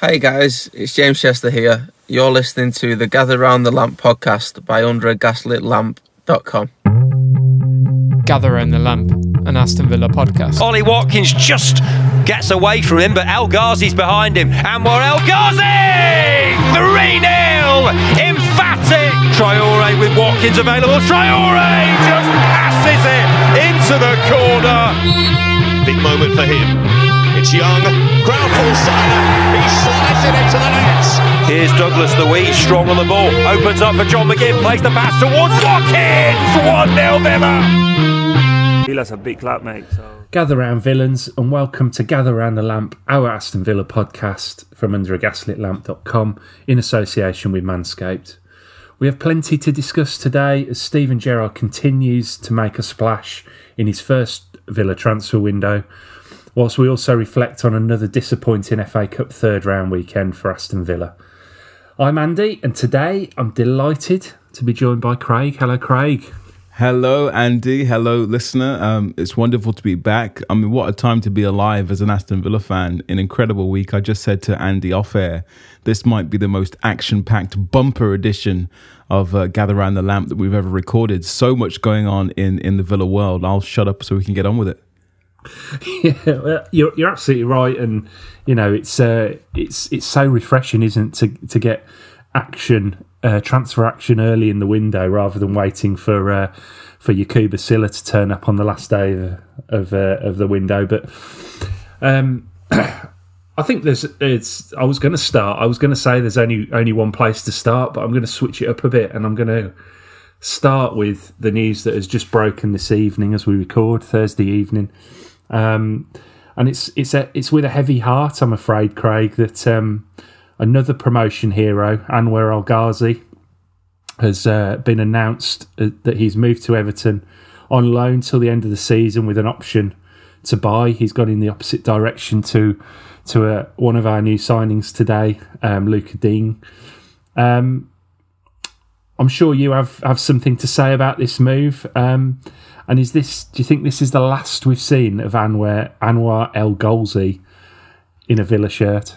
Hey guys, it's James Chester here. You're listening to the Gather Round the Lamp podcast by UnderAGaslitLamp.com. Gather Round the Lamp, an Aston Villa podcast. Ollie Watkins just gets away from him, but El Ghazi's behind him. Anwar El Ghazi! 3 0! Emphatic! Traore with Watkins available. Traore just passes it into the corner. Big moment for him. It's Young. Crowd full silent. He slides it into the net. Here's Douglas Luiz, strong on the ball. Opens up for John McGinn, plays the pass towards Watkins! 1 0 Villa. Villa's a big club, mate. So Gather round villains and welcome to Gather Round the Lamp, our Aston Villa podcast from underagaslitlamp.com in association with Manscaped. We have plenty to discuss today as Steven Gerrard continues to make a splash in his first Villa transfer window, whilst we also reflect on another disappointing FA Cup third round weekend for Aston Villa. I'm Andy and today I'm delighted to be joined by Craig. Hello, Craig. Hello, Andy. Hello, listener. Um, it's wonderful to be back. I mean, what a time to be alive as an Aston Villa fan. An incredible week. I just said to Andy off air, this might be the most action packed bumper edition of uh, Gather Round the Lamp that we've ever recorded. So much going on in, in the Villa world. I'll shut up so we can get on with it. Yeah, you're you're absolutely right, and you know it's uh, it's it's so refreshing, isn't it, to to get action, uh, transfer action early in the window rather than waiting for uh, for Yacouba Sylla to turn up on the last day of of, uh, of the window. But um, I think there's it's. I was going to start. I was going to say there's only only one place to start, but I'm going to switch it up a bit, and I'm going to start with the news that has just broken this evening as we record Thursday evening. Um, and it's it's a, it's with a heavy heart, I'm afraid, Craig, that um, another promotion hero, Anwar El Ghazi, has uh, been announced uh, that he's moved to Everton on loan till the end of the season with an option to buy. He's gone in the opposite direction to to uh, one of our new signings today, um, Luca Digne. Um, I'm sure you have, have something to say about this move. Um, and is this? Do you think this is the last we've seen of Anwar Anwar El Ghazi in a Villa shirt?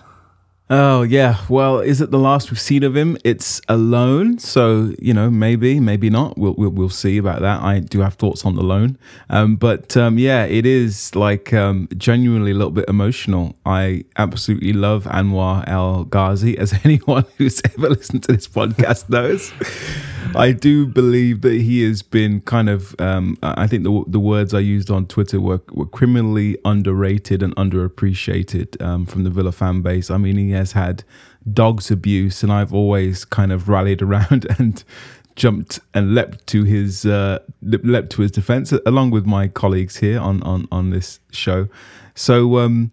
Oh yeah, well, is it the last we've seen of him? It's a loan, so you know maybe, maybe not. We'll we'll, we'll see about that. I do have thoughts on the loan, um, but um, yeah, it is like um, genuinely a little bit emotional. I absolutely love Anwar El Ghazi, as anyone who's ever listened to this podcast knows. I do believe that he has been kind of. Um, I think the the words I used on Twitter were were criminally underrated and underappreciated um, from the Villa fan base. I mean, he has had dogs abuse, and I've always kind of rallied around and jumped and leapt to his uh, leapt to his defense, along with my colleagues here on on on this show. So, um,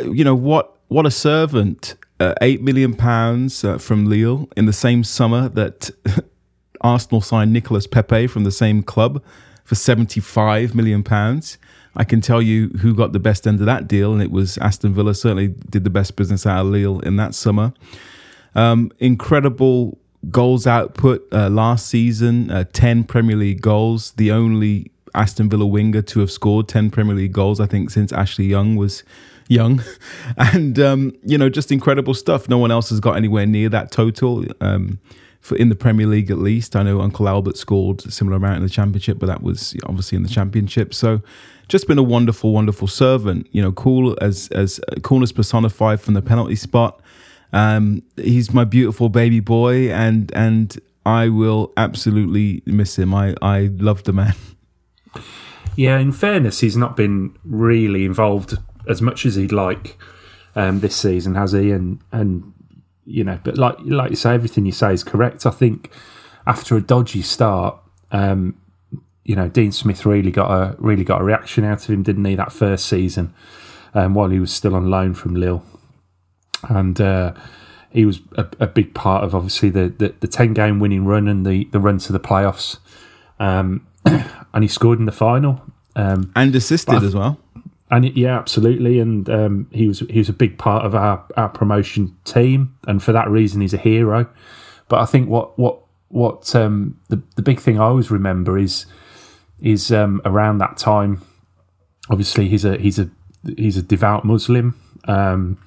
you know what what a servant. Uh, eight million pounds uh, from Lille in the same summer that Arsenal signed Nicolas Pepe from the same club for 75 million pounds. I can tell you who got the best end of that deal, and it was Aston Villa. Certainly did the best business out of Lille in that summer. Um, incredible goals output uh, last season, uh, 10 Premier League goals. The only Aston Villa winger to have scored 10 Premier League goals, I think, since Ashley Young was young. And, um, you know, just incredible stuff. No one else has got anywhere near that total. Um, for in the Premier League at least. I know Uncle Albert scored a similar amount in the Championship, but that was obviously in the Championship. So just been a wonderful, wonderful servant. You know, cool as as coolness personified from the penalty spot. Um, he's my beautiful baby boy, and and I will absolutely miss him. I I love the man. Yeah, in fairness, he's not been really involved as much as he'd like um, this season, has he? And and you know, but like like you say, everything you say is correct. I think after a dodgy start, um, you know, Dean Smith really got a really got a reaction out of him, didn't he? That first season, um, while he was still on loan from Lille, and uh, he was a, a, big part of obviously the, the, the ten game winning run and the the run to the playoffs. Um, and he scored in the final um, and assisted as well. And yeah, absolutely. And um, he was he was a big part of our, our promotion team, and for that reason, he's a hero. But I think what what what um, the the big thing I always remember is is um, around that time. Obviously, he's a he's a he's a devout Muslim, um,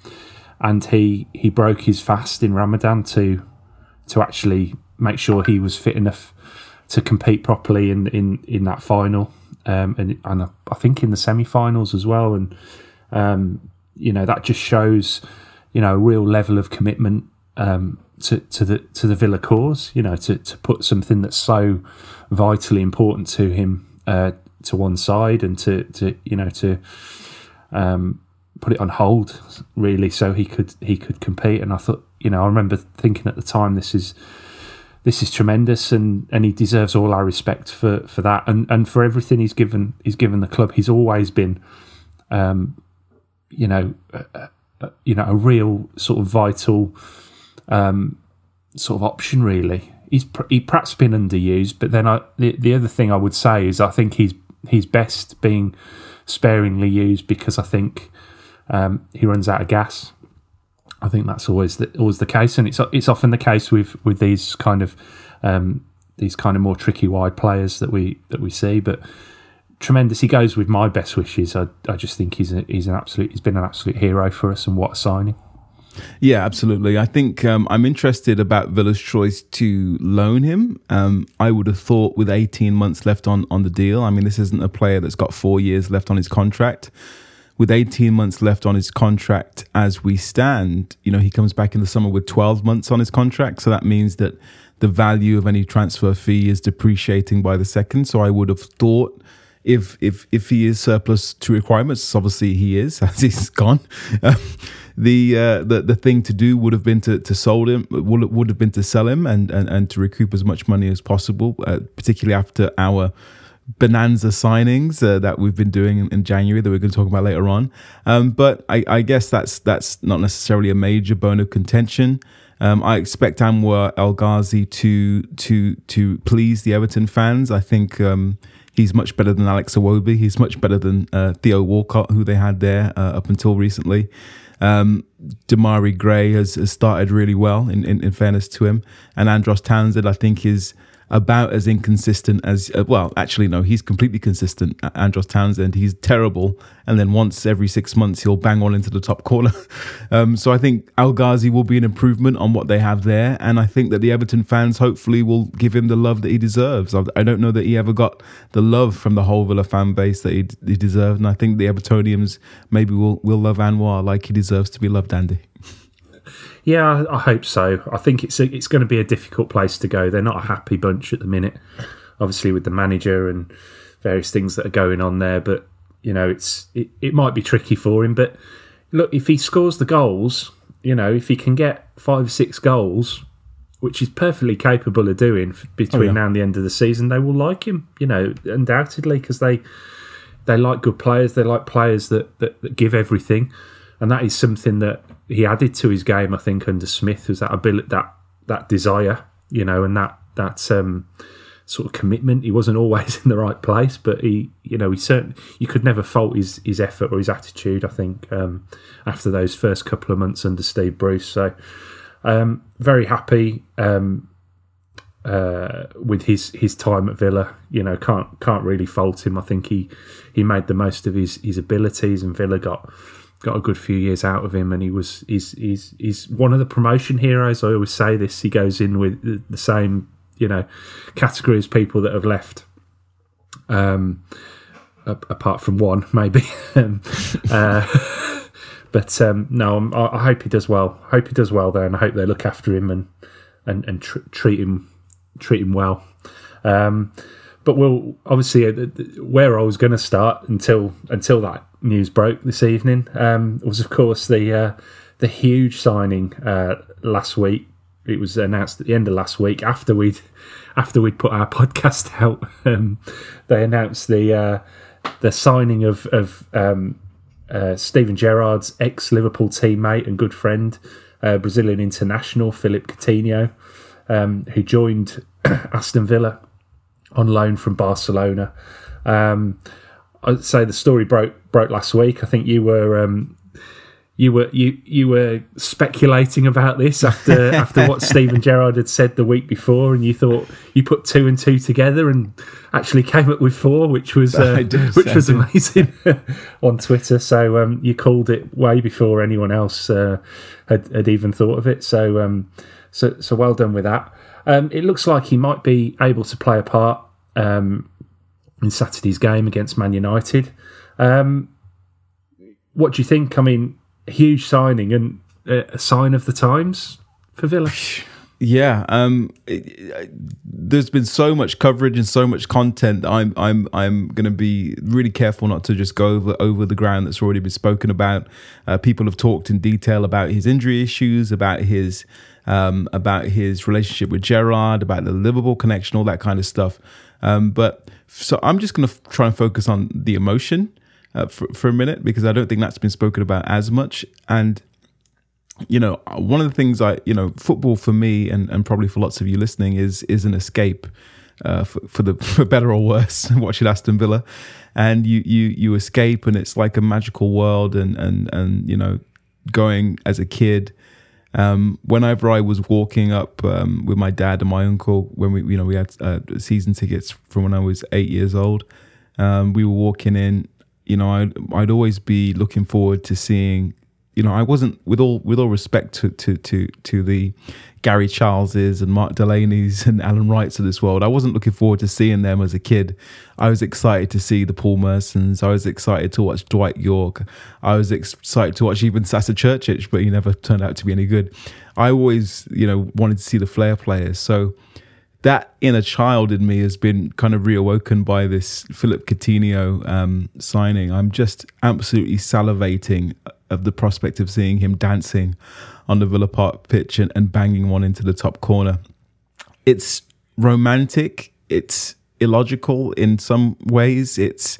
and he he broke his fast in Ramadan to to actually make sure he was fit enough to compete properly in in in that final, um, and and I think in the semi-finals as well. And um, you know that just shows you know a real level of commitment um, to to the to the Villa cause. You know to to put something that's so vitally important to him uh, to one side and to to you know to um, put it on hold really so he could he could compete. And I thought you know I remember thinking at the time this is this is tremendous, and, and he deserves all our respect for, for that, and, and for everything he's given he's given the club. He's always been, um, you know, uh, you know, a real sort of vital, um, sort of option. Really, he's he perhaps been underused, but then I the, the other thing I would say is I think he's he's best being sparingly used because I think um, he runs out of gas. I think that's always the, always the case, and it's it's often the case with with these kind of um, these kind of more tricky wide players that we that we see. But tremendous, he goes with my best wishes. I I just think he's a, he's an absolute he's been an absolute hero for us, and what a signing. Yeah, absolutely. I think um, I'm interested about Villa's choice to loan him. Um, I would have thought with 18 months left on on the deal. I mean, this isn't a player that's got four years left on his contract with 18 months left on his contract as we stand, you know, he comes back in the summer with 12 months on his contract. So that means that the value of any transfer fee is depreciating by the second. So I would have thought if if if he is surplus to requirements, obviously he is as he's gone. Um, the uh, the the thing to do would have been to to sold him would would have been to sell him and and, and to recoup as much money as possible, uh, particularly after our bonanza signings uh, that we've been doing in, in, January that we're going to talk about later on. Um, but I, I, guess that's that's not necessarily a major bone of contention. Um, I expect Anwar El Ghazi to to to please the Everton fans. I think um, he's much better than Alex Iwobi. He's much better than uh, Theo Walcott, who they had there uh, up until recently. Um, Demarai Gray has, has, started really well, in, in, in fairness to him, and Andros Townsend, I think, is about as inconsistent as uh, well. Actually, no, he's completely consistent. Andros Townsend, he's terrible, and then once every six months he'll bang on into the top corner. um, so I think El Ghazi will be an improvement on what they have there, and I think that the Everton fans hopefully will give him the love that he deserves. I don't know that he ever got the love from the whole Villa fan base that he, he deserved, and I think the Evertonians maybe will will love Anwar like he deserves to be loved, Andy. Yeah, I, hope so. I think it's a, it's going to be a difficult place to go. They're not a happy bunch at the minute, obviously with the manager and various things that are going on there. But you know, it's it, it might be tricky for him. But look, if he scores the goals, you know, if he can get five six goals, which he's perfectly capable of doing between oh, yeah. now and the end of the season, they will like him. You know, undoubtedly because they they like good players. They like players that, that, that give everything and that is something that he added to his game. I think under Smith was that ability, that that desire, you know, and that that um, sort of commitment. He wasn't always in the right place, but he, you know, he certainly you could never fault his his effort or his attitude. I think um, after those first couple of months under Steve Bruce, so um, very happy. Um, uh, with his his time at Villa. You know, can't can't really fault him. I think he he made the most of his his abilities, and Villa got got a good few years out of him, and he was he's he's he's one of the promotion heroes. I always say this. He goes in with the same you know category as people that have left. Um, apart from one, maybe. Um, uh, but um, no, I, I hope he does well. I hope he does well there, and I hope they look after him and and and tr- treat him treat him well. Um, but we'll obviously uh, where I was going to start until until that news broke this evening um, was of course the uh, the huge signing uh, last week. It was announced at the end of last week after we'd after we'd put our podcast out. Um, they announced the uh, the signing of of um, uh, Gerrard's ex Liverpool teammate and good friend, uh, Brazilian international Philippe Coutinho, um, who joined Aston Villa on loan from Barcelona. Um, I'd say the story broke broke last week. I think you were um, you were you you were speculating about this after after what Steven Gerrard had said the week before, and you thought you put two and two together and actually came up with four, which was uh, which was amazing on Twitter. So um, you called it way before anyone else uh, had, had even thought of it. So um, so so well done with that. Um, it looks like he might be able to play a part um, in Saturday's game against Man United. Um, what do you think? I mean, huge signing and uh, a sign of the times for Villa. Yeah, um, it- it- there's been so much coverage and so much content. I'm I'm I'm going to be really careful not to just go over over the ground that's already been spoken about. Uh, people have talked in detail about his injury issues, about his um, about his relationship with Gerrard, about the Liverpool connection, all that kind of stuff. Um, but so I'm just going to f- try and focus on the emotion uh, for for a minute because I don't think that's been spoken about as much and you know, one of the things I, you know, football for me and, and probably for lots of you listening is is an escape uh, for, for the for better or worse. watching Aston Villa, and you you you escape, and it's like a magical world, and and and you know, going as a kid. Um, whenever I was walking up um, with my dad and my uncle, when we you know we had uh, season tickets from when I was eight years old, um, we were walking in. You know, I'd I'd always be looking forward to seeing you know, I wasn't with all with all respect to to to to the Gary Charleses and Mark Delaney's and Alan Wrights of this world. I wasn't looking forward to seeing them as a kid. I was excited to see the Paul Mersons. I was excited to watch Dwight Yorke. I was excited to watch even Sasa Curcic, but he never turned out to be any good. I always, you know, wanted to see the flair players. So that inner child in me has been kind of reawoken by this Philippe Coutinho um, signing. I'm just absolutely salivating of the prospect of seeing him dancing on the Villa Park pitch and, and banging one into the top corner. It's romantic. It's illogical in some ways. It's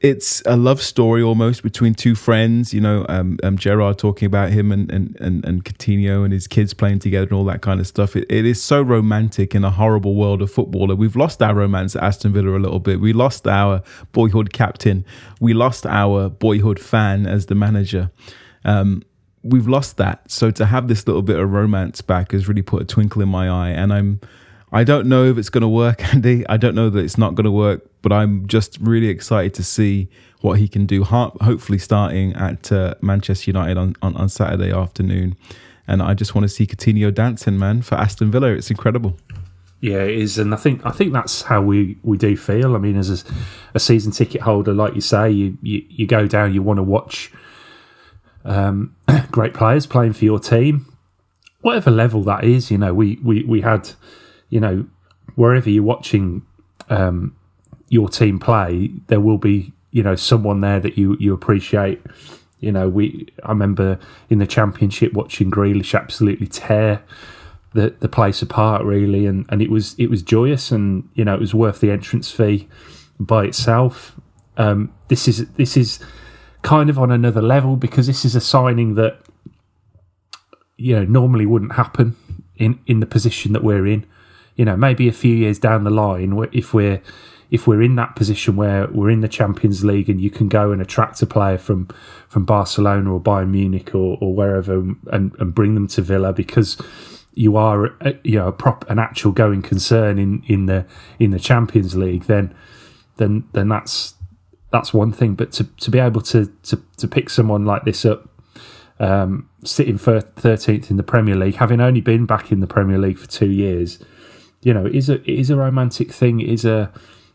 it's a love story almost between two friends. You know, um, um, Gerrard talking about him and and and, and Coutinho and his kids playing together and all that kind of stuff. It, it is so romantic in a horrible world of footballer. We've lost our romance at Aston Villa a little bit. We lost our boyhood captain. We lost our boyhood fan as the manager. Um, we've lost that. So to have this little bit of romance back has really put a twinkle in my eye, and I'm. I don't know if it's going to work, Andy. I don't know that it's not going to work, but I'm just really excited to see what he can do. Hopefully, starting at uh, Manchester United on, on, on Saturday afternoon. And I just want to see Coutinho dancing, man, for Aston Villa. It's incredible. Yeah, it is, and I think I think that's how we, we do feel. I mean, as a, a season ticket holder, like you say, you, you, you go down, you want to watch um, great players playing for your team, whatever level that is. You know, we we, we had, you know, wherever you're watching um, your team play, there will be you know someone there that you you appreciate. You know, we I remember in the championship watching Grealish absolutely tear the the place apart really and and it was it was joyous and you know it was worth the entrance fee by itself um this is this is kind of on another level because this is a signing that you know normally wouldn't happen in in the position that we're in you know maybe a few years down the line if we're if we're in that position where we're in the Champions League and you can go and attract a player from from Barcelona or Bayern Munich or, or wherever and, and bring them to Villa because you are a, you know a prop an actual going concern in, in the in the Champions League then then then that's that's one thing. But to, to be able to, to to pick someone like this up um, sitting for 13th in the Premier League having only been back in the Premier League for 2 years you know it is a a romantic thing it is a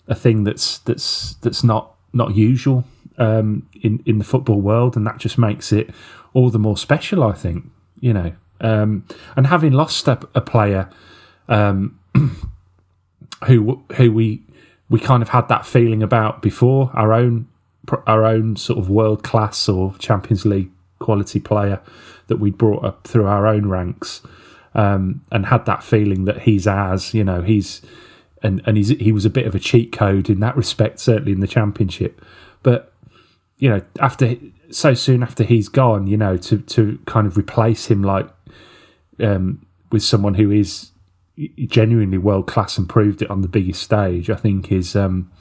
a thing that's that's that's not not usual um, in in the football world, and that just makes it all the more special. I think you know, um, and having lost a, a player um, who who we we kind of had that feeling about before our own our own sort of world class or Champions League quality player that we brought up through our own ranks, um, and had that feeling that he's as You know, he's and and he's he was a bit of a cheat code in that respect, certainly in the championship. But you know, after so soon after he's gone, you know, to to kind of replace him like um, with someone who is genuinely world class and proved it on the biggest stage, I think is um,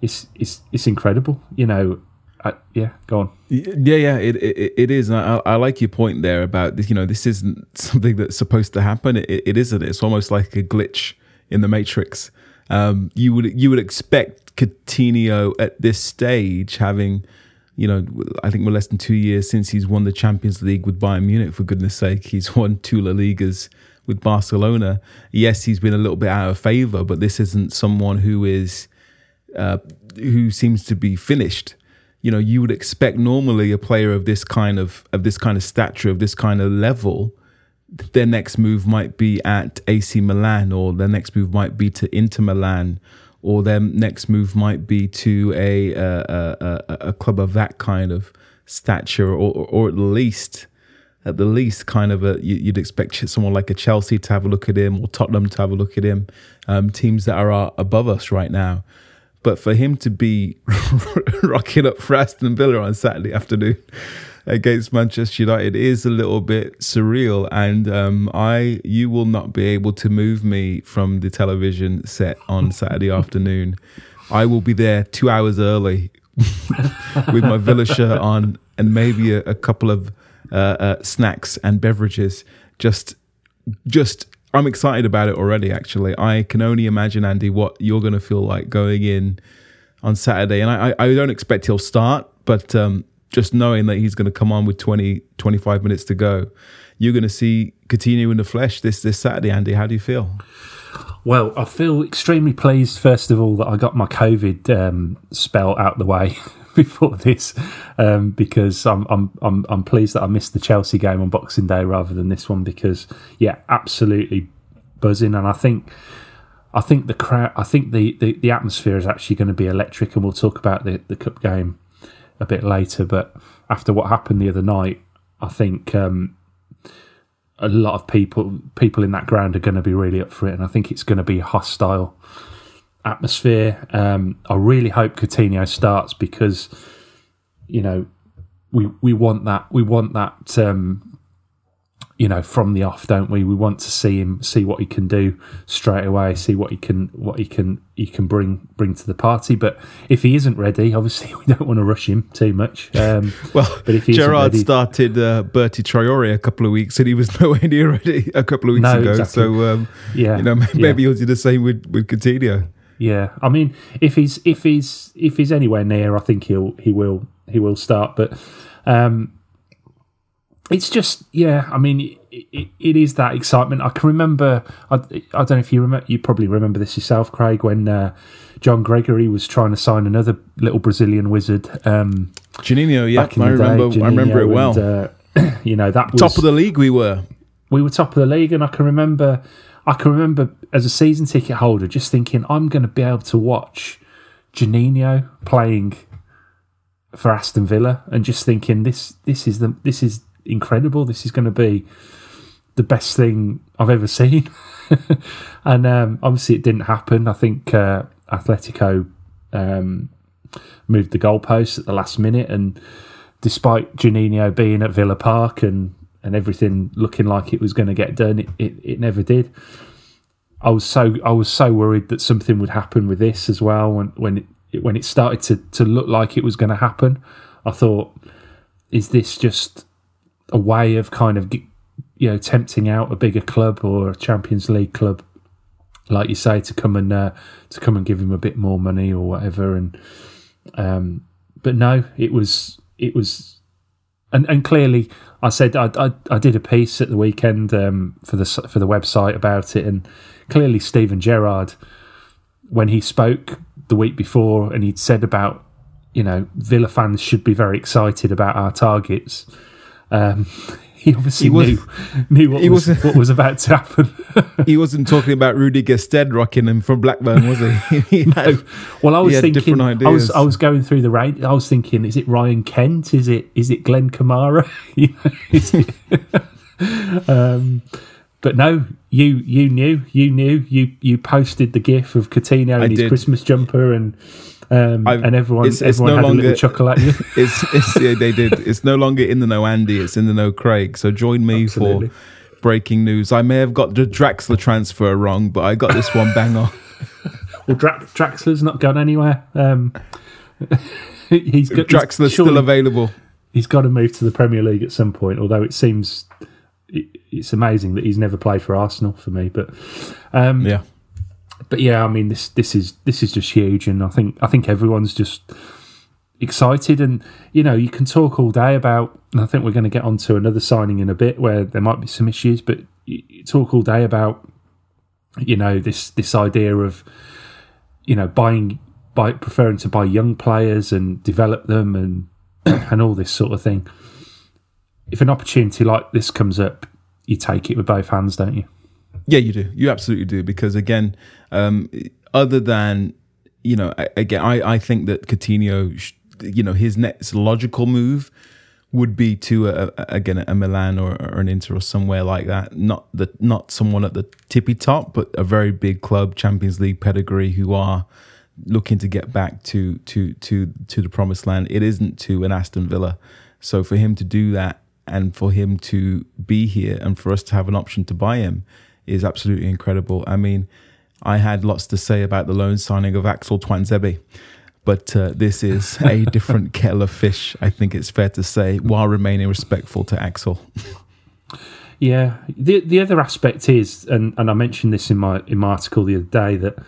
it's it's it's incredible. You know, uh, yeah, go on. Yeah, yeah, it it, it is. And I, I like your point there about this. You know, this isn't something that's supposed to happen. It, it isn't. It's almost like a glitch in the matrix. Um, you would you would expect Coutinho at this stage, having, you know, I think we're less than two years since he's won the Champions League with Bayern Munich. For goodness' sake, he's won two La Ligas with Barcelona. Yes, he's been a little bit out of favour, but this isn't someone who is uh, who seems to be finished you know you would expect normally a player of this kind of of this kind of stature of this kind of level their next move might be at AC Milan or their next move might be to Inter Milan or their next move might be to a a, a, a club of that kind of stature or, or at least at the least kind of a you'd expect someone like a Chelsea to have a look at him or Tottenham to have a look at him um, teams that are above us right now but for him to be rocking up for Aston Villa on Saturday afternoon against Manchester United is a little bit surreal. And um, I, you will not be able to move me from the television set on Saturday afternoon. I will be there two hours early with my Villa shirt on and maybe a, a couple of uh, uh, snacks and beverages. Just, just I'm excited about it already. Actually, I can only imagine, Andy, what you're going to feel like going in on Saturday. And I, I don't expect he'll start, but um, just knowing that he's going to come on with 20, 25 minutes to go, you're going to see Coutinho in the flesh this this Saturday. Andy, how do you feel? Well, I feel extremely pleased, first of all, that I got my COVID um, spell out the way before this, um, because I'm, I'm I'm I'm pleased that I missed the Chelsea game on Boxing Day rather than this one because yeah, absolutely buzzing, and I think. I think the crowd, I think the, the, the atmosphere is actually going to be electric, and we'll talk about the, the cup game a bit later. But after what happened the other night, I think um, a lot of people people in that ground are going to be really up for it, and I think it's going to be hostile atmosphere. Um, I really hope Coutinho starts because you know we we want that we want that um, you know from the off, don't we? We want to see him see what he can do straight away, see what he can what he can he can bring bring to the party. But if he isn't ready, obviously we don't want to rush him too much. Um, well, but if he ready, started uh, Bertie Traore a couple of weeks and he was nowhere near ready a couple of weeks no, ago. Exactly. So um, yeah, you know maybe yeah. he'll do the same with with Coutinho. Yeah, I mean, if he's if he's if he's anywhere near, I think he'll he will he will start. But um, it's just yeah. I mean, it, it, it is that excitement. I can remember. I, I don't know if you remember. You probably remember this yourself, Craig, when uh, John Gregory was trying to sign another little Brazilian wizard. Um, Juninho, yeah, I remember. Day, I remember it well. And, uh, you know that was, top of the league. We were. We were top of the league, and I can remember I can remember as a season ticket holder just thinking I'm going to be able to watch Juninho playing for Aston Villa and just thinking this this is the this is incredible. This is going to be the best thing I've ever seen. and um, obviously it didn't happen. I think uh, Atletico um, moved the goalposts at the last minute, and despite Juninho being at Villa Park and and everything looking like it was going to get done, it, it, it never did. I was so I was so worried that something would happen with this as well when when it, when it started to to look like it was going to happen. I thought, is this just a way of kind of you know tempting out a bigger club or a Champions League club, like you say, to come and uh, to come and give him a bit more money or whatever? And um, but no, it was it was, and and clearly I said I, I, I did a piece at the weekend um, for the for the website about it, and clearly Steven Gerrard, when he spoke the week before, and he'd said about you know Villa fans should be very excited about our targets. Um, he obviously he knew knew what was, what was about to happen. he wasn't talking about Rudy Gestede rocking him from Blackburn, was he? he had, no. Well, I was thinking. I was I was going through the range. I was thinking, is it Ryan Kent? Is it is it Glenn Kamara? um, but no, you you knew, you knew, you you posted the gif of Coutinho in his did. Christmas jumper and um, and everyone, it's, it's everyone no had longer, a little chuckle at you. it's, it's yeah, they did. It's no longer in the know Andy. It's in the know Craig. So join me Absolutely. for breaking news. I may have got the Draxler transfer wrong, but I got this one bang on. well, Dra- Draxler's not gone anywhere. Um, he's got Draxler's surely- still available. he's got to move to the Premier League at some point. Although it seems it's amazing that he's never played for Arsenal for me. But um, Yeah. but yeah, I mean this this is this is just huge, and I think I think everyone's just excited. And you know, you can talk all day about. And I think we're going to get onto another signing in a bit where there might be some issues, but you, you talk all day about you know this this idea of you know buying by preferring to buy young players and develop them and and all this sort of thing. If an opportunity like this comes up, you take it with both hands, don't you? Yeah, you do. You absolutely do. Because again, um, other than you know, again, I, I think that Coutinho, you know, his next logical move would be to a, a, again a Milan or, or an Inter or somewhere like that. Not the not someone at the tippy top, but a very big club, Champions League pedigree, who are looking to get back to to to to the promised land. It isn't to an Aston Villa. So for him to do that and for him to be here and for us to have an option to buy him is absolutely incredible. I mean, I had lots to say about the loan signing of Axel Tuanzebe, but uh, this is a different kettle of fish. I think it's fair to say, while remaining respectful to Axel. Yeah. The the other aspect is, and, and I mentioned this in my in my article the other day that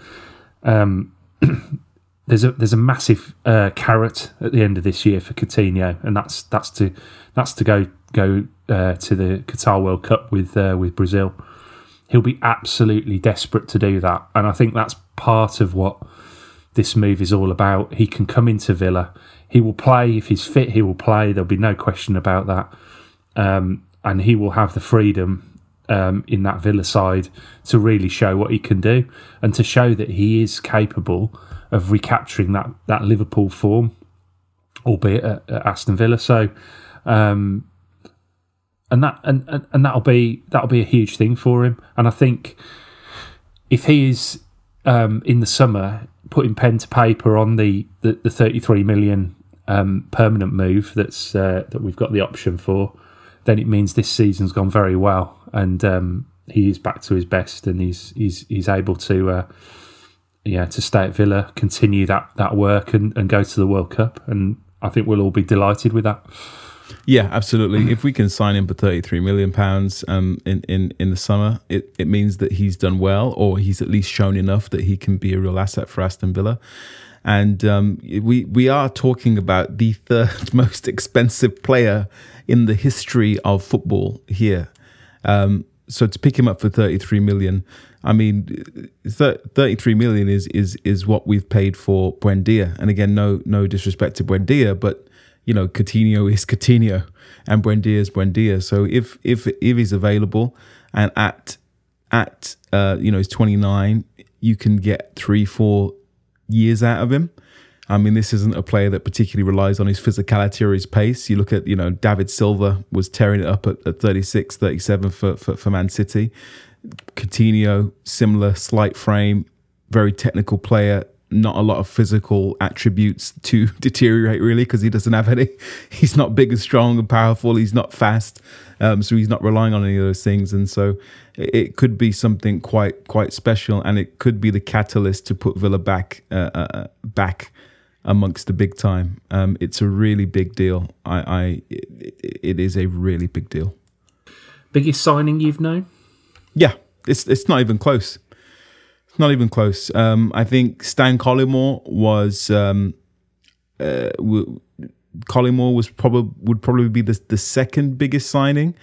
um, there's a there's a massive uh, carrot at the end of this year for Coutinho, and that's that's to that's to go go uh, to the Qatar World Cup with uh, with Brazil. He'll be absolutely desperate to do that, and I think that's part of what this move is all about. He can come into Villa. He will play if he's fit. He will play. There'll be no question about that. Um, and he will have the freedom um, in that Villa side to really show what he can do and to show that he is capable of recapturing that that Liverpool form, albeit at, at Aston Villa. So, um, and that and, and and that'll be that'll be a huge thing for him. And I think if he is um, in the summer putting pen to paper on the the, the 33 million um, permanent move that's uh, that we've got the option for, then it means this season's gone very well and um, he is back to his best and he's he's he's able to uh, yeah to stay at Villa, continue that that work and, and go to the World Cup and I think we'll all be delighted with that. Yeah, absolutely. if we can sign him for thirty-three million pounds um, in, in in the summer, it, it means that he's done well, or he's at least shown enough that he can be a real asset for Aston Villa. And um, we we are talking about the third most expensive player in the history of football here. Um, so to pick him up for 33 million, I mean, 33 million is is is what we've paid for Buendia. And again, no no disrespect to Buendia, but you know, Coutinho is Coutinho and Buendia is Buendia. So if if if he's available and at at uh, you know he's 29, you can get three four years out of him. I mean, this isn't a player that particularly relies on his physicality or his pace. You look at, you know, David Silva was tearing it up at, at 36, 37 for, for, for Man City. Coutinho, similar, slight frame, very technical player, not a lot of physical attributes to deteriorate really because he doesn't have any. He's not big and strong and powerful. He's not fast, um, so he's not relying on any of those things. And so it, could be something quite quite special, and it could be the catalyst to put Villa back uh, uh, back amongst the big time. Um, it's a really big deal. I, I it, it is a really big deal. Biggest signing you've known? Yeah, it's it's not even close. Not even close. Um, I think Stan Collymore was um, uh, w- Collymore was probably would probably be the the second biggest signing.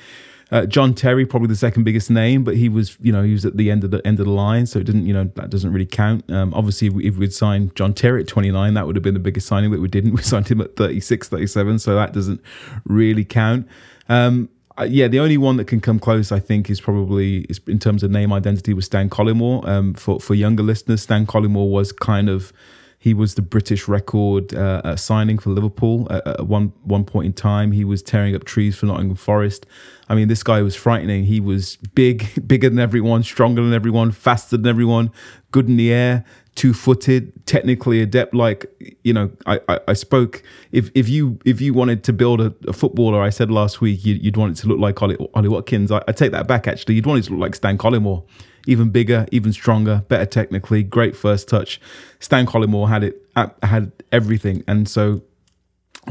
Uh, John Terry probably the second biggest name, but he was you know he was at the end of the end of the line, so it didn't you know that doesn't really count. Um, obviously, if we'd signed John Terry at 29, that would have been the biggest signing, but we didn't. We signed him at 36, 37, so that doesn't really count. Um, uh, yeah, the only one that can come close, I think, is probably is in terms of name identity was Stan Collymore. Um, for for younger listeners, Stan Collymore was kind of he was the British record uh, uh, signing for Liverpool at, at one one point in time. He was tearing up trees for Nottingham Forest. I mean, this guy was frightening. He was big, bigger than everyone, stronger than everyone, faster than everyone, good in the air, two footed, technically adept. Like you know, I, I, I, spoke. If if you if you wanted to build a, a footballer, I said last week you, would want it to look like Ollie, Ollie Watkins. I, I, take that back. Actually, you'd want it to look like Stan Collymore. even bigger, even stronger, better technically, great first touch. Stan Collymore had it had everything, and so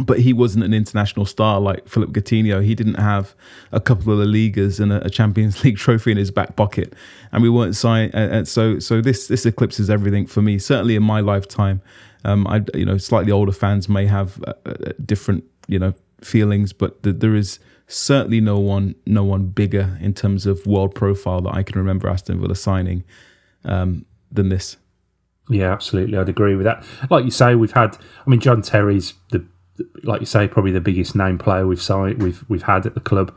but he wasn't an international star like Philippe Coutinho. He didn't have a couple of the leaguers and a, Champions League trophy in his back pocket, and we weren't signed. And so, so this this eclipses everything for me. Certainly in my lifetime, um, I you know slightly older fans may have uh, uh, different you know feelings, but th- there is certainly no one no one bigger in terms of world profile that I can remember Aston Villa signing um, than this. Yeah, absolutely. I'd agree with that. Like you say, we've had. I mean, John Terry's the like you say, probably the biggest name player we've signed, we've we've had at the club.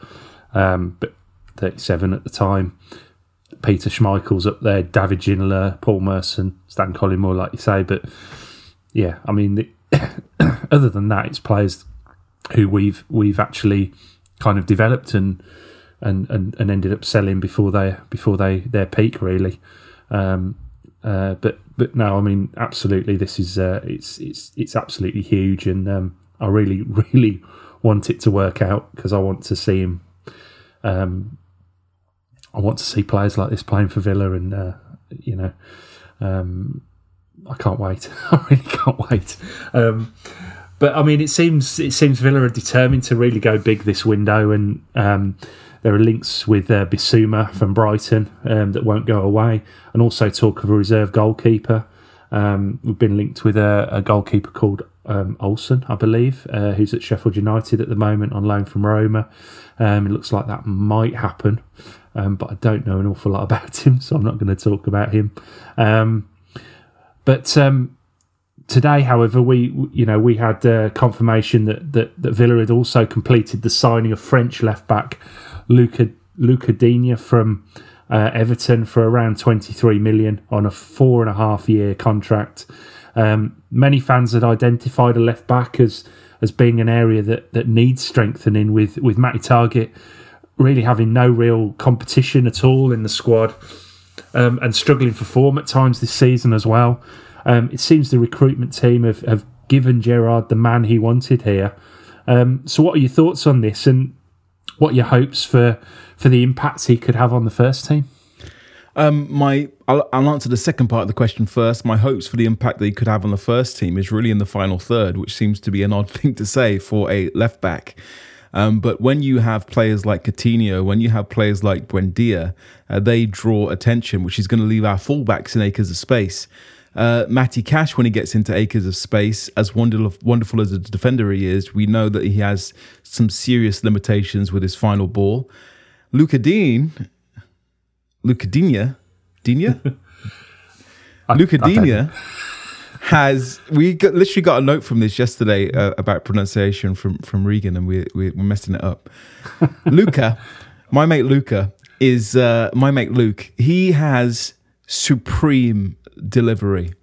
Um, but 37 at the time. Peter Schmeichel's up there, David Ginola, Paul Merson, Stan Collymore, like you say. But yeah, I mean, the, other than that, it's players who we've we've actually kind of developed and and, and, and ended up selling before they before they their peak really. Um, uh, but but no, I mean, absolutely, this is uh, it's it's it's absolutely huge, and um, I really, really want it to work out because I want to see him. Um, I want to see players like this playing for Villa, and uh, you know, um, I can't wait. I really can't wait. Um, but I mean, it seems it seems Villa are determined to really go big this window, and um, there are links with uh, Bissouma from Brighton um, that won't go away, and also talk of a reserve goalkeeper. Um, we've been linked with a, a goalkeeper called um, Olsen, I believe, uh, who's at Sheffield United at the moment on loan from Roma. Um, it looks like that might happen, um, but I don't know an awful lot about him, so I'm not going to talk about him. Um, but um, today, however, we you know we had uh, confirmation that, that that Villa had also completed the signing of French left back Luca Luca Digne from. Uh, Everton for around 23 million on a four and a half year contract. Um, many fans had identified a left back as as being an area that, that needs strengthening with with Matty Targett really having no real competition at all in the squad um, and struggling for form at times this season as well. Um, it seems the recruitment team have, have given Gerrard the man he wanted here. Um, so, what are your thoughts on this, and what your hopes for for the impacts he could have on the first team? Um, my I'll, I'll, answer the second part of the question first. My hopes for the impact that he could have on the first team is really in the final third, which seems to be an odd thing to say for a left back. Um, but when you have players like Coutinho, when you have players like Buendia, uh, they draw attention, which is going to leave our fullbacks in acres of space. Uh, Matty Cash, when he gets into acres of space, as wonderful, wonderful as a defender he is, we know that he has some serious limitations with his final ball. Luca Dean Luca Digne, Digne, Luca Digne has we got, literally got a note from this yesterday uh, about pronunciation from from Regan, and we, we we're messing it up. Luca, my mate Luca is uh, my mate Luke. He has supreme delivery.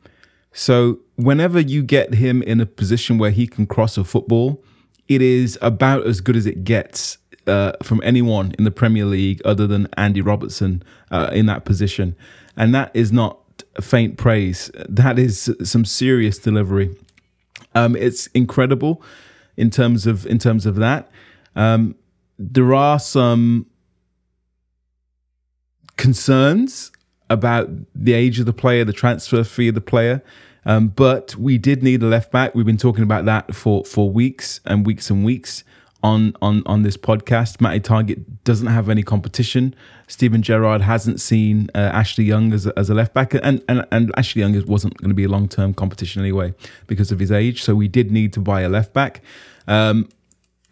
So whenever you get him in a position where he can cross a football, it is about as good as it gets uh, from anyone in the Premier League other than Andy Robertson uh, in that position. And that is not faint praise. That is some serious delivery. Um, it's incredible in terms of in terms of that. Um, there are some concerns about the age of the player, the transfer fee of the player. Um, but we did need a left back. We've been talking about that for for weeks and weeks and weeks on on on this podcast. Matty Targett doesn't have any competition. Steven Gerrard hasn't seen uh, Ashley Young as a, as a left back, and and and Ashley Young wasn't going to be a long term competition anyway because of his age. So we did need to buy a left back. Um,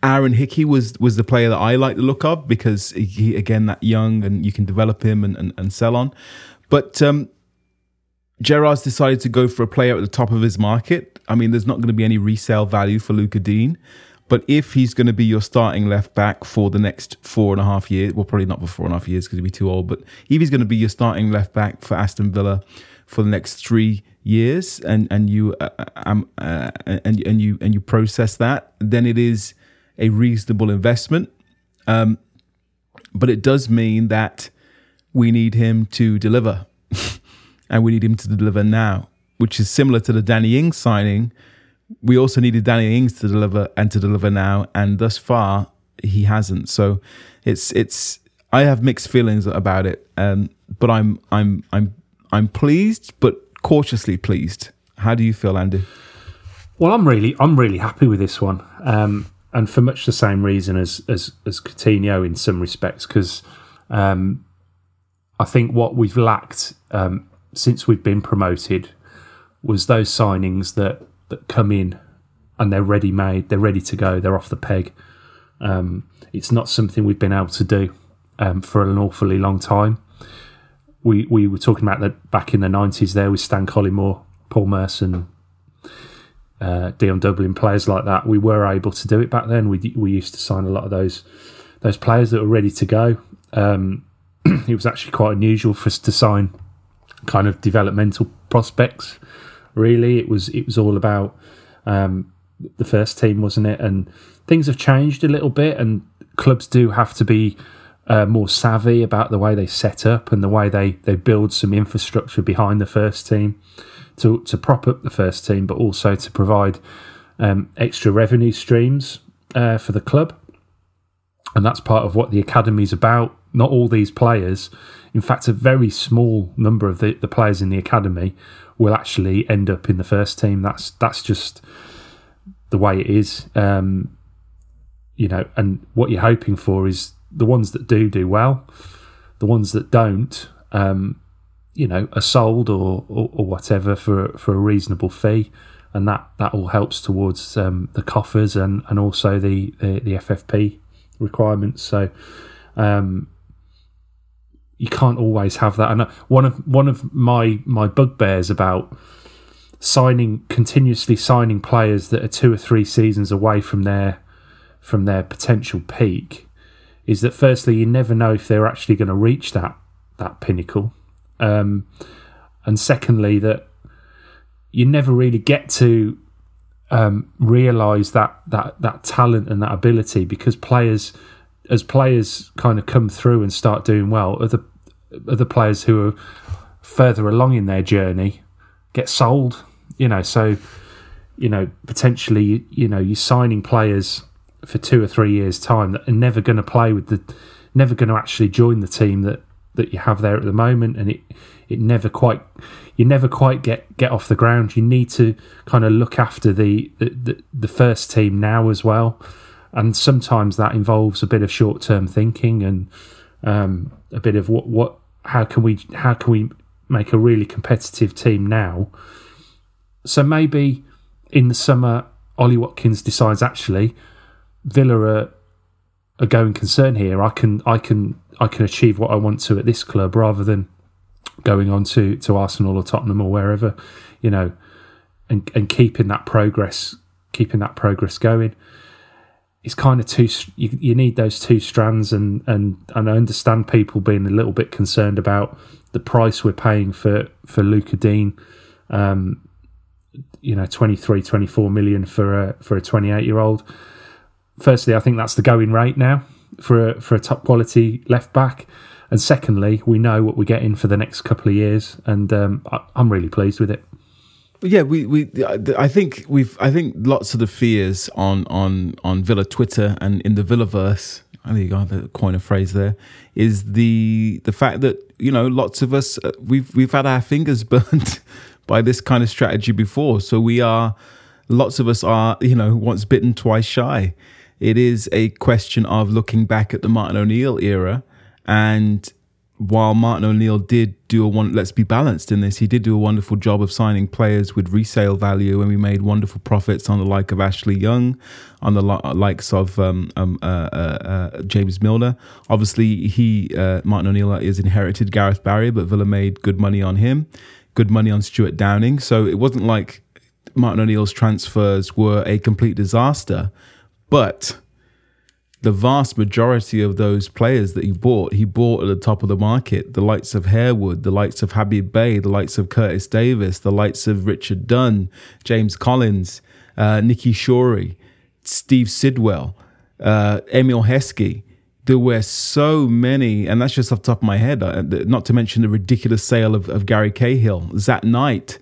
Aaron Hickey was was the player that I like the look of because he again that young and you can develop him and and, and sell on. But um, Gerrard's decided to go for a player at the top of his market. I mean, there's not going to be any resale value for Luca Digne. But if he's going to be your starting left back for the next four and a half years, well, probably not for four and a half years because he'd be too old. But if he's going to be your starting left back for Aston Villa for the next three years, and and you uh, um, uh, and and you and you process that, then it is a reasonable investment. Um, but it does mean that we need him to deliver, and we need him to deliver now, which is similar to the Danny Ings signing we also needed Danny Ings to deliver and to deliver now, and thus far he hasn't. So it's it's I have mixed feelings about it, um, but I'm I'm I'm I'm pleased, but cautiously pleased. How do you feel, Andy? Well, I'm really I'm really happy with this one, um, and for much the same reason as as as Coutinho in some respects, because um, I think what we've lacked um, since we've been promoted was those signings that that come in and they're ready made, they're ready to go, they're off the peg. Um, it's not something we've been able to do um, for an awfully long time. We we were talking about that back in the nineties there with Stan Collymore, Paul Merson, uh, Dion Dublin, players like that. We were able to do it back then. We we used to sign a lot of those those players that were ready to go. Um, it was actually quite unusual for us to sign kind of developmental prospects. Really, it was it was all about um, the first team, wasn't it? And things have changed a little bit, and clubs do have to be uh, more savvy about the way they set up and the way they they build some infrastructure behind the first team to to prop up the first team, but also to provide um, extra revenue streams uh, for the club. And that's part of what the academy is about. Not all these players, in fact, a very small number of the, the players in the academy will actually end up in the first team. That's that's just the way it is. Um, you know, and what you're hoping for is the ones that do do well, the ones that don't, um, you know, are sold or, or, or whatever for for a reasonable fee, and that that all helps towards um, the coffers and and also the the, the FFP requirements. So. Um, you can't always have that. And uh, one of one of my my bugbears about signing continuously signing players that are two or three seasons away from their from their potential peak is that firstly you never know if they're actually going to reach that that pinnacle, um, and secondly that you never really get to um, realize that that that talent and that ability because players as players kind of come through and start doing well, other other players who are further along in their journey get sold. You know, so you know potentially you know you're signing players for two or three years time that are never going to play with the never going to actually join the team that that you have there at the moment and it it never quite you never quite get get off the ground you need to kind of look after the the, the, the first team now as well and sometimes that involves a bit of short term thinking and um, a bit of what what how can we how can we make a really competitive team now? So maybe in the summer, Ollie Watkins decides actually Villa are a going concern here. I can I can I can achieve what I want to at this club rather than going on to, to Arsenal or Tottenham or wherever, you know, and and keeping that progress keeping that progress going it's kind of two. You, you need those two strands, and and and I understand people being a little bit concerned about the price we're paying for for Lucas Digne. Um, you know, 23, 24 million for a for a twenty eight year old. Firstly, I think that's the going rate now for a, for a top quality left back, and secondly, we know what we're getting for the next couple of years, and um, I, I'm really pleased with it yeah, we, we I think we've I think lots of the fears on on on Villa Twitter and in the Villaverse. I think you got the coin a phrase there. Is the the fact that you know lots of us uh, we've we've had our fingers burnt by this kind of strategy before, so we are lots of us are you know once bitten twice shy. It is a question of looking back at the Martin O'Neill era and while Martin O'Neill did do a one, let's be balanced in this, he did do a wonderful job of signing players with resale value, and we made wonderful profits on the like of Ashley Young, on the likes of um, um, uh, uh, uh, James Milner. Obviously, he uh, Martin O'Neill is inherited Gareth Barry, but Villa made good money on him, good money on Stuart Downing. So it wasn't like Martin O'Neill's transfers were a complete disaster, but the vast majority of those players that he bought, he bought at the top of the market. The likes of Harewood, the likes of Habib Beye, the likes of Curtis Davies, the likes of Richard Dunne, James Collins, uh, Nicky Shorey, Steve Sidwell, uh, Emile Heskey. There were so many, and that's just off the top of my head, uh, not to mention the ridiculous sale of, of Gary Cahill, Zat Knight.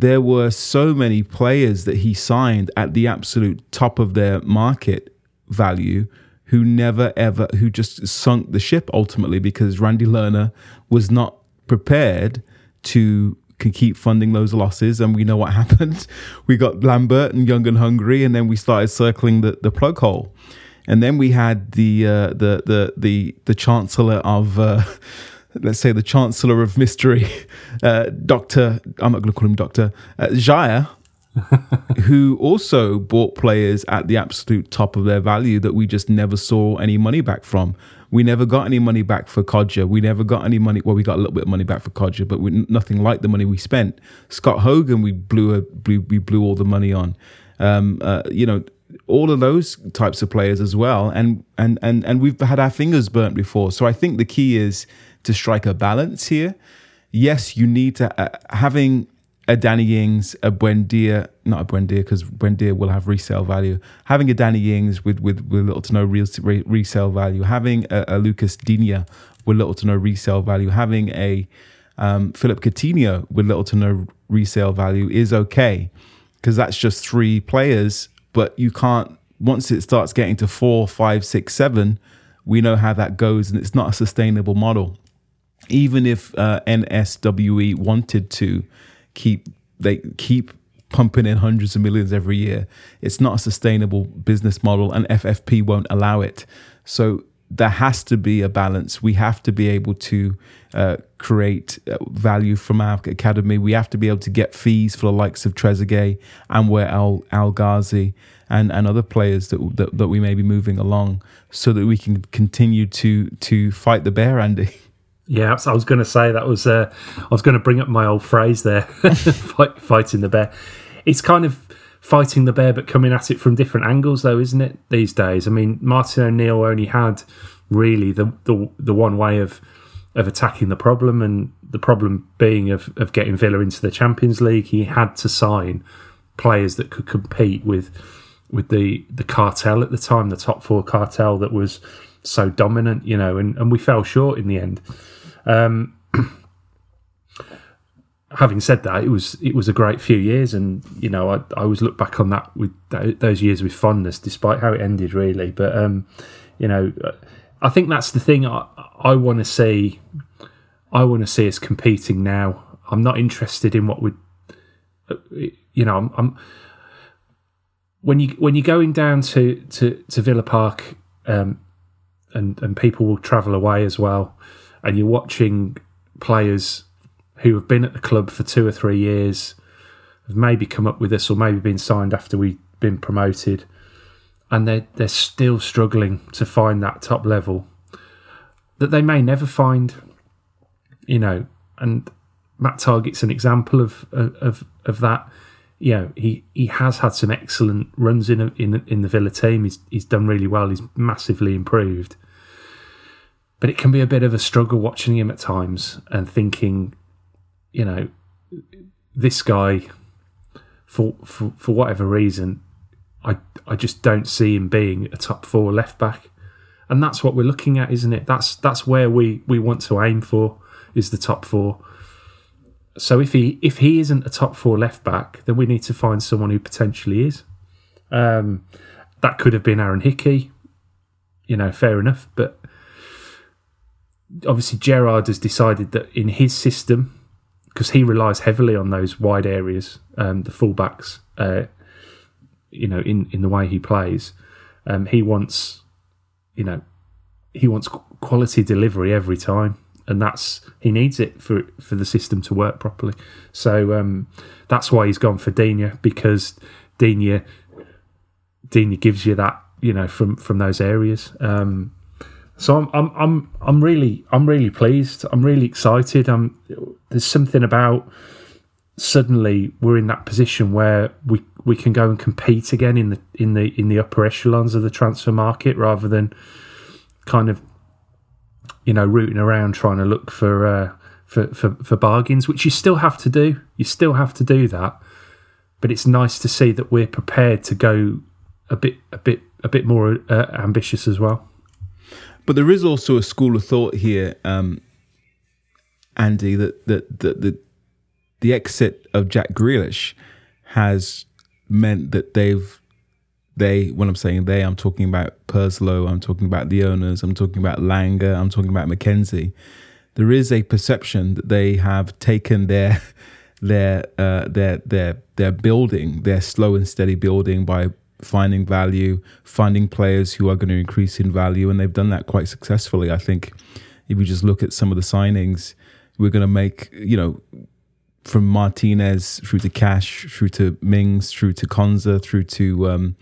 There were so many players that he signed at the absolute top of their market value who never ever who just sunk the ship ultimately because Randy Lerner was not prepared to keep funding those losses. And we know what happened. We got Lambert and Young and Hungry and then we started circling the, the plug hole. And then we had the uh, the the the the chancellor of uh, let's say the chancellor of mystery uh, Doctor I'm not going to call him Doctor uh, Xia who also bought players at the absolute top of their value that we just never saw any money back from. We never got any money back for Kodjia. We never got any money. Well, we got a little bit of money back for Kodjia, but we, nothing like the money we spent. Scott Hogan, we blew a, we, we blew all the money on. Um, uh, you know, all of those types of players as well, and and and and we've had our fingers burnt before. So I think the key is to strike a balance here. Yes, you need to uh, having a Danny Ings, a Buendia, not a Buendia because Buendia will have resale value. Having a Danny Ings with with, with little to no real re, resale value. Having a, a Lucas Digne with little to no resale value. Having a um, Philippe Coutinho with little to no resale value is okay because that's just three players. But you can't once it starts getting to four, five, six, seven. We know how that goes, and it's not a sustainable model. Even if uh, NSWE wanted to keep they keep pumping in hundreds of millions every year. It's not a sustainable business model, and FFP won't allow it. So there has to be a balance. We have to be able to uh, create uh, value from our academy. We have to be able to get fees for the likes of Trezeguet and where Al El Ghazi and, and other players that, that that we may be moving along, so that we can continue to to fight the bear, Andy. Yeah, I was going to say that was. Uh, I was going to bring up my old phrase there, Fight, fighting the bear. It's kind of fighting the bear, but coming at it from different angles, though, isn't it? These days, I mean, Martin O'Neill only had really the the, the one way of of attacking the problem, and the problem being of of getting Villa into the Champions League. He had to sign players that could compete with with the the cartel at the time, the top four cartel that was so dominant, you know, and, and we fell short in the end. Um, having said that, it was it was a great few years, and you know I, I always look back on that with that, those years with fondness, despite how it ended, really. But um, you know, I think that's the thing I, I want to see. I want to see us competing now. I'm not interested in what would, you know, I'm, I'm when you when you're going down to to to Villa Park, um, and and people will travel away as well and you're watching players who have been at the club for two or three years, have maybe come up with this or maybe been signed after we've been promoted, and they're, they're still struggling to find that top level that they may never find, you know, and Matt Targett's an example of, of, of that. You know, he, he has had some excellent runs in in in the Villa team. He's he's done really well. He's massively improved but it can be a bit of a struggle watching him at times and thinking, you know, this guy, for for, for whatever reason, I I just don't see him being a top four left back, and that's what we're looking at, isn't it? That's that's where we we want to aim for is the top four. So if he if he isn't a top four left back, then we need to find someone who potentially is. Um, that could have been Aaron Hickey, you know, fair enough, but obviously Gerrard has decided that in his system, because he relies heavily on those wide areas, um, the fullbacks, uh, you know, in, in the way he plays, um, he wants, you know, he wants quality delivery every time, and that's he needs it for for the system to work properly. So um, that's why he's gone for Digne because Digne Digne gives you that, you know, from from those areas. Um, so I'm I'm I'm I'm really I'm really pleased. I'm really excited. I'm there's something about suddenly we're in that position where we we can go and compete again in the in the in the upper echelons of the transfer market rather than kind of you know rooting around trying to look for uh, for, for for bargains, which you still have to do. You still have to do that, but it's nice to see that we're prepared to go a bit a bit a bit more uh, ambitious as well. But there is also a school of thought here, um, Andy, that that that the, the exit of Jack Grealish has meant that they've they, when I'm saying they, I'm talking about Purslow, I'm talking about the owners, I'm talking about Lange, I'm talking about McKenzie. There is a perception that they have taken their their uh, their their their building, their slow and steady building by finding value, finding players who are going to increase in value, and they've done that quite successfully. I think if you just look at some of the signings, we're going to make you know from Martinez through to Cash, through to Mings, through to Konsa, through to um,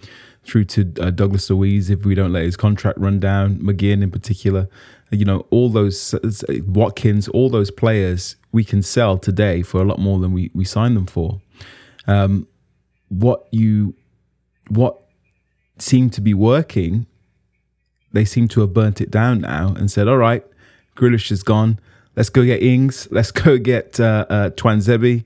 through to uh, Douglas Luiz if we don't let his contract run down, McGinn in particular. You know, all those Watkins, all those players we can sell today for a lot more than we, we signed them for. Um, what you what seemed to be working, they seem to have burnt it down now and said, "All right, Grealish is gone. Let's go get Ings. Let's go get uh, uh, Tuanzebe."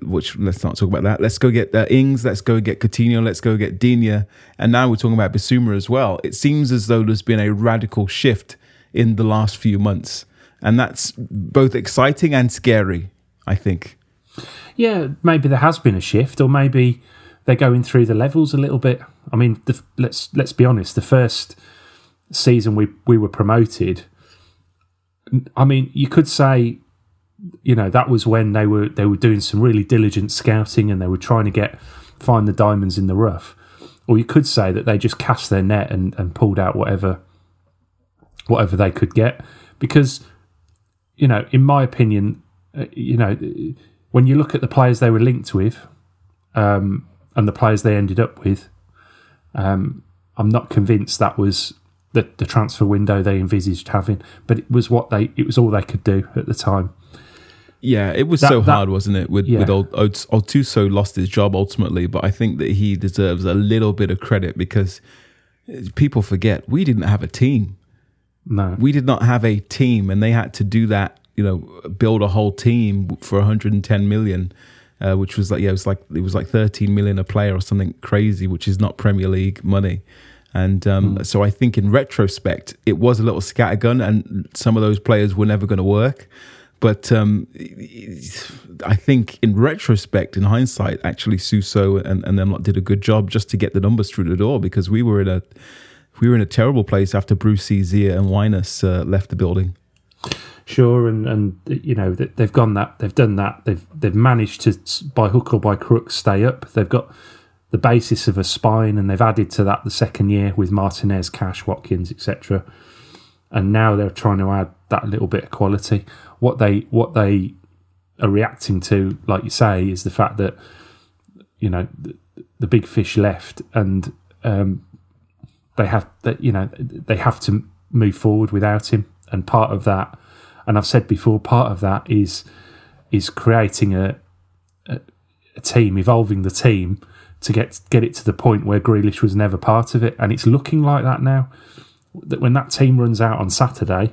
Which let's not talk about that. Let's go get uh, Ings. Let's go get Coutinho. Let's go get Digne. And now we're talking about Bissouma as well. It seems as though there's been a radical shift in the last few months, and that's both exciting and scary. I think. Yeah, maybe there has been a shift, or maybe they're going through the levels a little bit. I mean, the, let's let's be honest. The first season we we were promoted. I mean, you could say, you know, that was when they were they were doing some really diligent scouting and they were trying to get find the diamonds in the rough. Or you could say that they just cast their net and, and pulled out whatever whatever they could get. Because, you know, in my opinion, uh, you know, when you look at the players they were linked with, um, and the players they ended up with, um, I'm not convinced that was the, the transfer window they envisaged having, but it was what they it was all they could do at the time. Yeah, it was That- so that- hard, wasn't it? With Yeah. with old Altuso lost his job ultimately, but I think that he deserves a little bit of credit because people forget we didn't have a team. No, We did not have a team, and they had to do that. You know, build a whole team for 110 million, uh, which was like yeah, it was like it was like 13 million a player or something crazy, which is not Premier League money. And um, so I think in retrospect, it was a little scattergun, and some of those players were never going to work. But um, I think in retrospect, in hindsight, actually Suso and, and them lot did a good job just to get the numbers through the door because we were in a we were in a terrible place after Bruce Xia and Wyness uh, left the building. Sure, and and you know they- they've gone that they've done that they've they've managed to by hook or by crook stay up. They've got the basis of a spine, and they've added to that the second year with Martinez, Cash, Watkins, etc. And now they're trying to add that little bit of quality. What they what they are reacting to, like you say, is the fact that you know the, the big fish left, and um, they have that you know they have to move forward without him. And part of that, and I've said before, part of that is is creating a a, a team, evolving the team to get get it to the point where Grealish was never part of it, and it's looking like that now. That when that team runs out on Saturday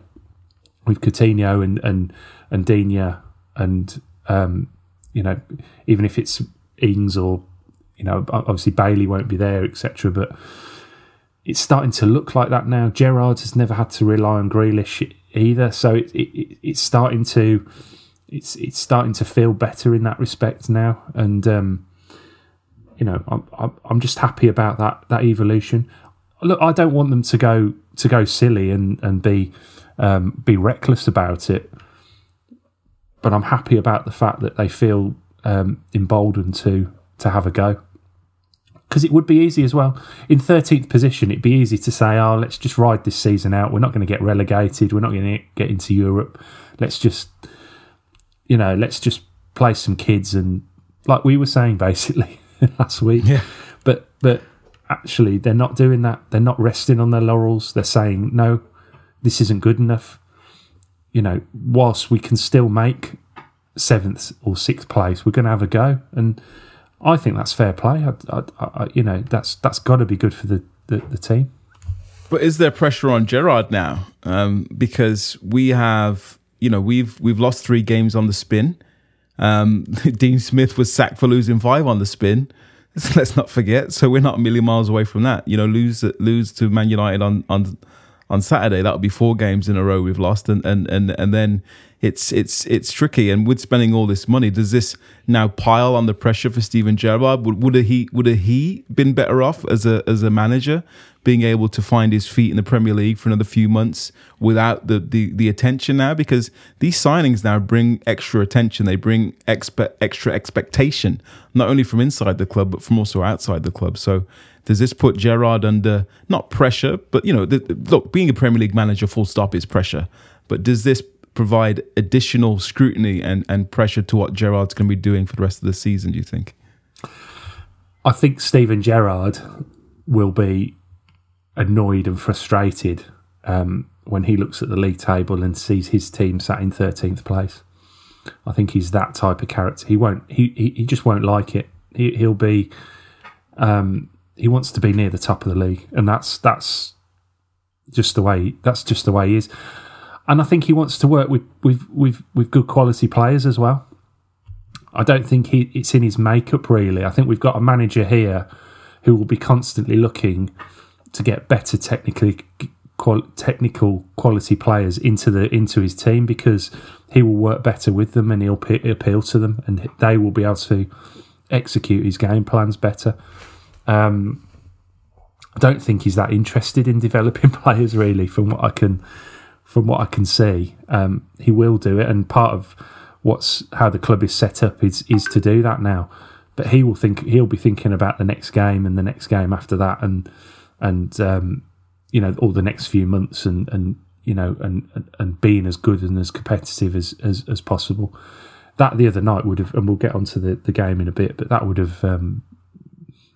with Coutinho and and and Digne and um, you know even if it's Ings or you know obviously Bailey won't be there etc. But it's starting to look like that now. Gerrard has never had to rely on Grealish either, so it, it, it's starting to it's it's starting to feel better in that respect now, and um, you know I'm I'm- just happy about that that evolution. Look, I don't want them to go to go silly and and be um, be reckless about it, but I'm happy about the fact that they feel um, emboldened to to have a go because it would be easy as well. In 13th position, it'd be easy to say, oh, let's just ride this season out. We're not going to get relegated. We're not going to get into Europe. Let's just, you know, let's just play some kids and, like we were saying basically last week. Yeah. But, but actually, they're not doing that. They're not resting on their laurels. They're saying, no, this isn't good enough. You know, whilst we can still make seventh or sixth place, we're going to have a go. And, I think that's fair play. I, I, you know, that's that's got to be good for the, the, the team. But is there pressure on Gerrard now? Um, because we have, you know, we've we've lost three games on the spin. Um, Dean Smith was sacked for losing five on the spin. Let's not forget. So we're not a million miles away from that. You know, lose lose to Man United on on on Saturday. That would be four games in a row we've lost, and and and and then it's it's it's tricky. And with spending all this money, does this now pile on the pressure for Steven Gerrard? Would would he would he been better off as a as a manager, being able to find his feet in the Premier League for another few months without the the, the attention now? Because these signings now bring extra attention. They bring expe- extra expectation, not only from inside the club but from also outside the club. So. Does this put Gerrard under not pressure, but you know, the, look, being a Premier League manager, full stop, is pressure. But does this provide additional scrutiny and, and pressure to what Gerrard's going to be doing for the rest of the season, do you think? I think Steven Gerrard will be annoyed and frustrated um, when he looks at the league table and sees his team sat in 13th place. I think he's that type of character. He won't. He he, he just won't like it. He, he'll be. Um, he wants to be near the top of the league, and that's that's just the way. That's just the way he is and I think he wants to work with with with, with good quality players as well. I don't think he, it's in his makeup really. I think we've got a manager here who will be constantly looking to get better technically qual, technical quality players into the into his team because he will work better with them and he'll p- appeal to them and they will be able to execute his game plans better. Um, I don't think he's that interested in developing players really, from what I can from what I can see, um, he will do it. And part of what's how the club is set up is is to do that now. But he will think he'll be thinking about the next game and the next game after that, and and um, you know all the next few months, and and you know and and being as good and as competitive as as, as possible. That the other night would have, and we'll get onto the, the game in a bit, but that would have um,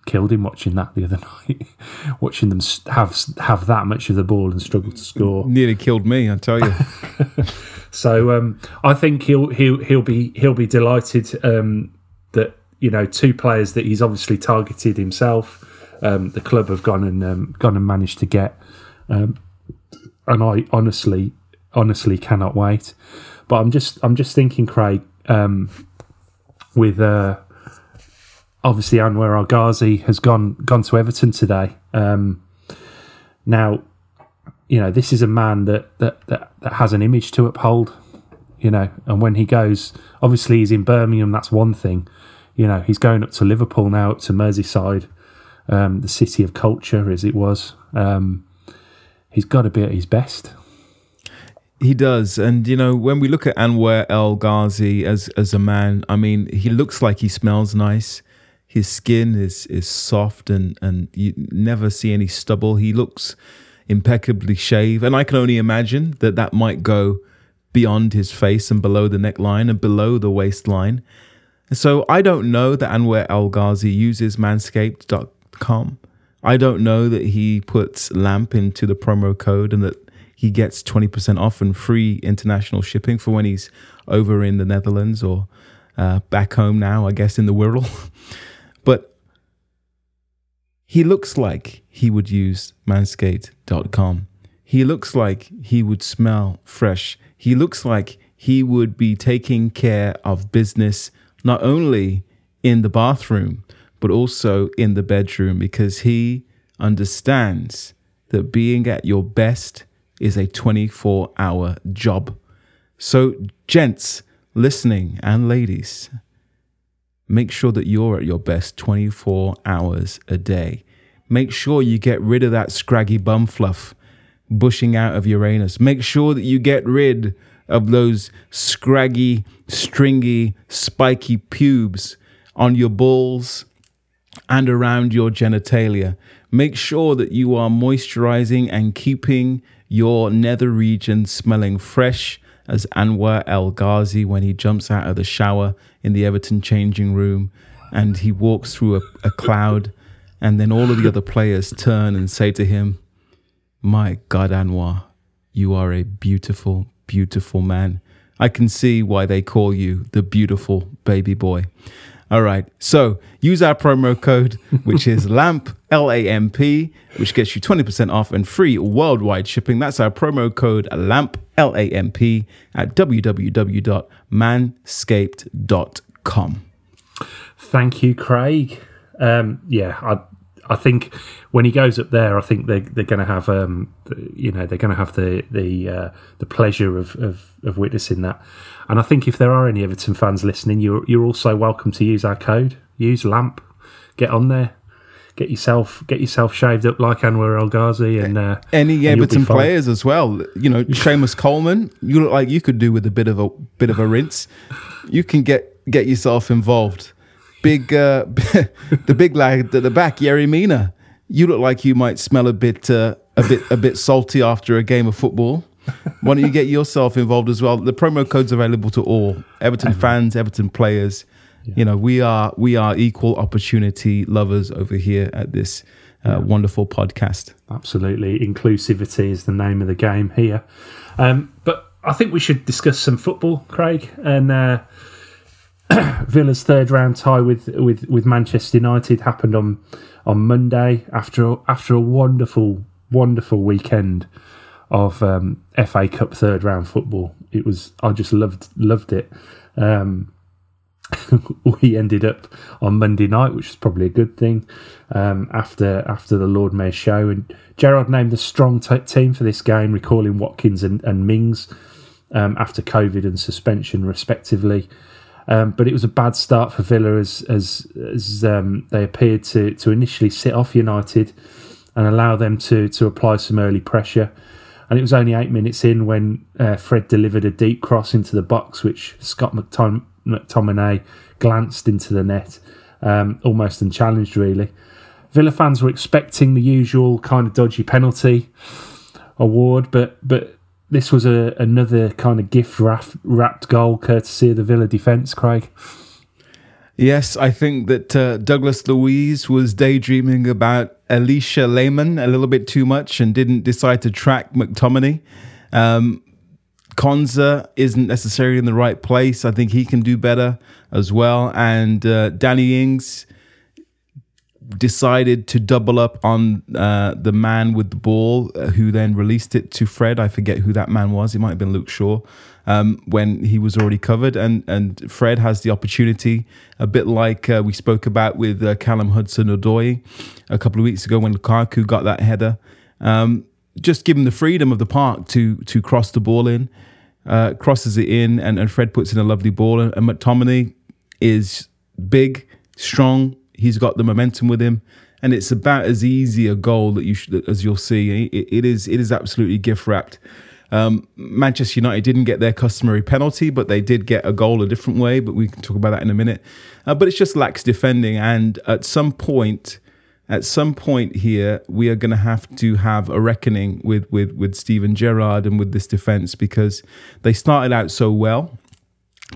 killed him watching that the other night. watching them have have that much of the ball and struggle to score nearly killed me. I tell you. so um, I think he'll he'll he'll be he'll be delighted um, that you know two players that he's obviously targeted himself. Um, the club have gone and um, gone and managed to get, um, and I honestly honestly cannot wait. But I'm just I'm just thinking, Craig, um, with. Uh, obviously Anwar El Ghazi has gone gone to Everton today. Um, now, you know this is a man that, that that that has an image to uphold. You know, and when he goes, obviously he's in Birmingham. That's one thing. You know, he's going up to Liverpool now, up to Merseyside, um, the city of culture as it was. Um, he's got to be at his best. He does, and you know when we look at Anwar El Ghazi as as a man, I mean he looks like he smells nice his skin is is soft and and you never see any stubble. He looks impeccably shaved, and I can only imagine that that might go beyond his face and below the neckline and below the waistline. So I don't know that Anwar El Ghazi uses manscaped.com. I don't know that he puts LAMP into the promo code and that he gets 20% off and free international shipping for when he's over in the Netherlands or uh, back home now, I guess, in the Wirral. He looks like he would use manscaped.com. He looks like he would smell fresh. He looks like he would be taking care of business not only in the bathroom, but also in the bedroom because he understands that being at your best is a 24 hour job. So, gents listening and ladies, Make sure that you're at your best 24 hours a day. Make sure you get rid of that scraggy bum fluff bushing out of Uranus. Make sure that you get rid of those scraggy, stringy, spiky pubes on your balls and around your genitalia. Make sure that you are moisturizing and keeping your nether region smelling fresh as Anwar El Ghazi when he jumps out of the shower in the Everton changing room and he walks through a, a cloud, and then all of the other players turn and say to him, My God, Anwar, you are a beautiful, beautiful man. I can see why they call you the beautiful baby boy. All right. So use our promo code, which is LAMP, L A M P, which gets you 20% off and free worldwide shipping. That's our promo code LAMP, L A M P, at www.manscaped.com. Thank you, Craig. Um, yeah, I, I think when he goes up there, I think they they're going to have um you know they're going to have the the uh, the pleasure of, of of witnessing that. And I think if there are any Everton fans listening, you're you're also welcome to use our code. Use Lamp. Get on there. Get yourself get yourself shaved up like Anwar El Ghazi and uh, Any Everton players as well. You know, Seamus Coleman. You look like you could do with a bit of a bit of a rinse. You can get get yourself involved. Big, uh, the big lad at the back, Yerry Mina. You look like you might smell a bit, uh, a bit, a bit salty after a game of football. Why don't you get yourself involved as well? The promo code's available to all Everton fans, Everton players. You know, we are we are equal opportunity lovers over here at this uh, wonderful podcast. Absolutely. Inclusivity is the name of the game here. Um, but I think we should discuss some football, Craig. And uh, Villa's third round tie with, with, with Manchester United happened on on Monday after after a wonderful wonderful weekend of um, FA Cup third round football. It was I just loved loved it. Um, we ended up on Monday night, which is probably a good thing. Um, after after the Lord Mayor show, and Gerrard named a strong t- team for this game, recalling Watkins and, and Mings um, after COVID and suspension, respectively. Um, but it was a bad start for Villa as as, as um, they appeared to to initially sit off United and allow them to to apply some early pressure. And it was only eight minutes in when uh, Fred delivered a deep cross into the box, which Scott McTom- McTominay glanced into the net, um, almost unchallenged, really. Villa fans were expecting the usual kind of dodgy penalty award, but but this was a another kind of gift wrapped, goal courtesy of the Villa defence, Craig. Yes, I think that uh, Douglas Luiz was daydreaming about Alisha Lehmann a little bit too much and didn't decide to track McTominay. Um, Konsa isn't necessarily in the right place. I think he can do better as well. And uh, Danny Ings decided to double up on uh, the man with the ball, uh, who then released it to Fred. I forget who that man was. It might have been Luke Shaw. Um, when he was already covered, and and Fred has the opportunity, a bit like uh, we spoke about with uh, Callum Hudson Odoi a couple of weeks ago when Lukaku got that header. Um, just give him the freedom of the park to to cross the ball in, uh, crosses it in, and, and Fred puts in a lovely ball. And, and McTominay is big, strong. He's got the momentum with him, and it's about as easy a goal that you should, as you'll see. It, it is it is absolutely gift wrapped. Um, Manchester United didn't get their customary penalty, but they did get a goal a different way. But we can talk about that in a minute. Uh, but it's just lax defending, and at some point, at some point here, we are going to have to have a reckoning with with with Steven Gerrard and with this defense because they started out so well.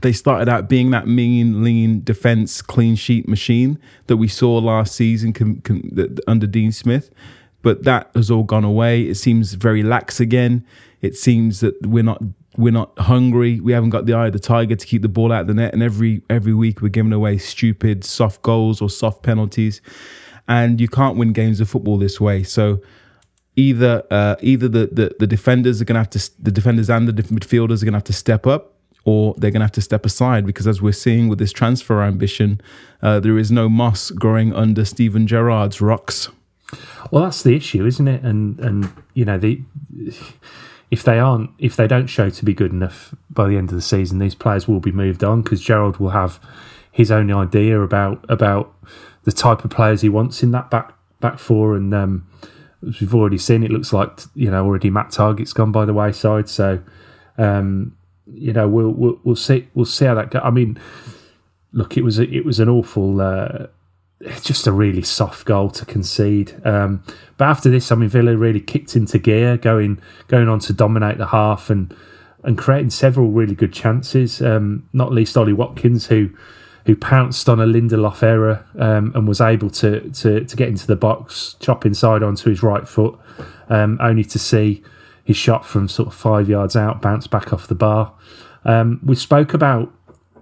They started out being that mean, lean defense, clean sheet machine that we saw last season com, com, under Dean Smith, but that has all gone away. It seems very lax again. It seems that we're not we're not hungry. We haven't got the eye of the tiger to keep the ball out of the net, and every every week we're giving away stupid soft goals or soft penalties, and you can't win games of football this way. So either uh, either the, the the defenders are going to have to the defenders and the midfielders are going to have to step up, or they're going to have to step aside because as we're seeing with this transfer ambition, uh, there is no moss growing under Steven Gerrard's rocks. Well, that's the issue, isn't it? And and you know the if they aren't if they don't show to be good enough by the end of the season, these players will be moved on because Gerrard will have his own idea about about the type of players he wants in that back back four. And um, as we've already seen, it looks like you know already Matt Targett's gone by the wayside. So um, you know we'll, we'll we'll see we'll see how that goes. I mean, look, it was a, it was an awful. Uh, just a really soft goal to concede. Um, but after this, I mean, Villa really kicked into gear, going going on to dominate the half and and creating several really good chances. Um, not least Ollie Watkins, who who pounced on a Lindelof error um, and was able to, to to get into the box, chop inside onto his right foot, um, only to see his shot from sort of five yards out bounced back off the bar. Um, we spoke about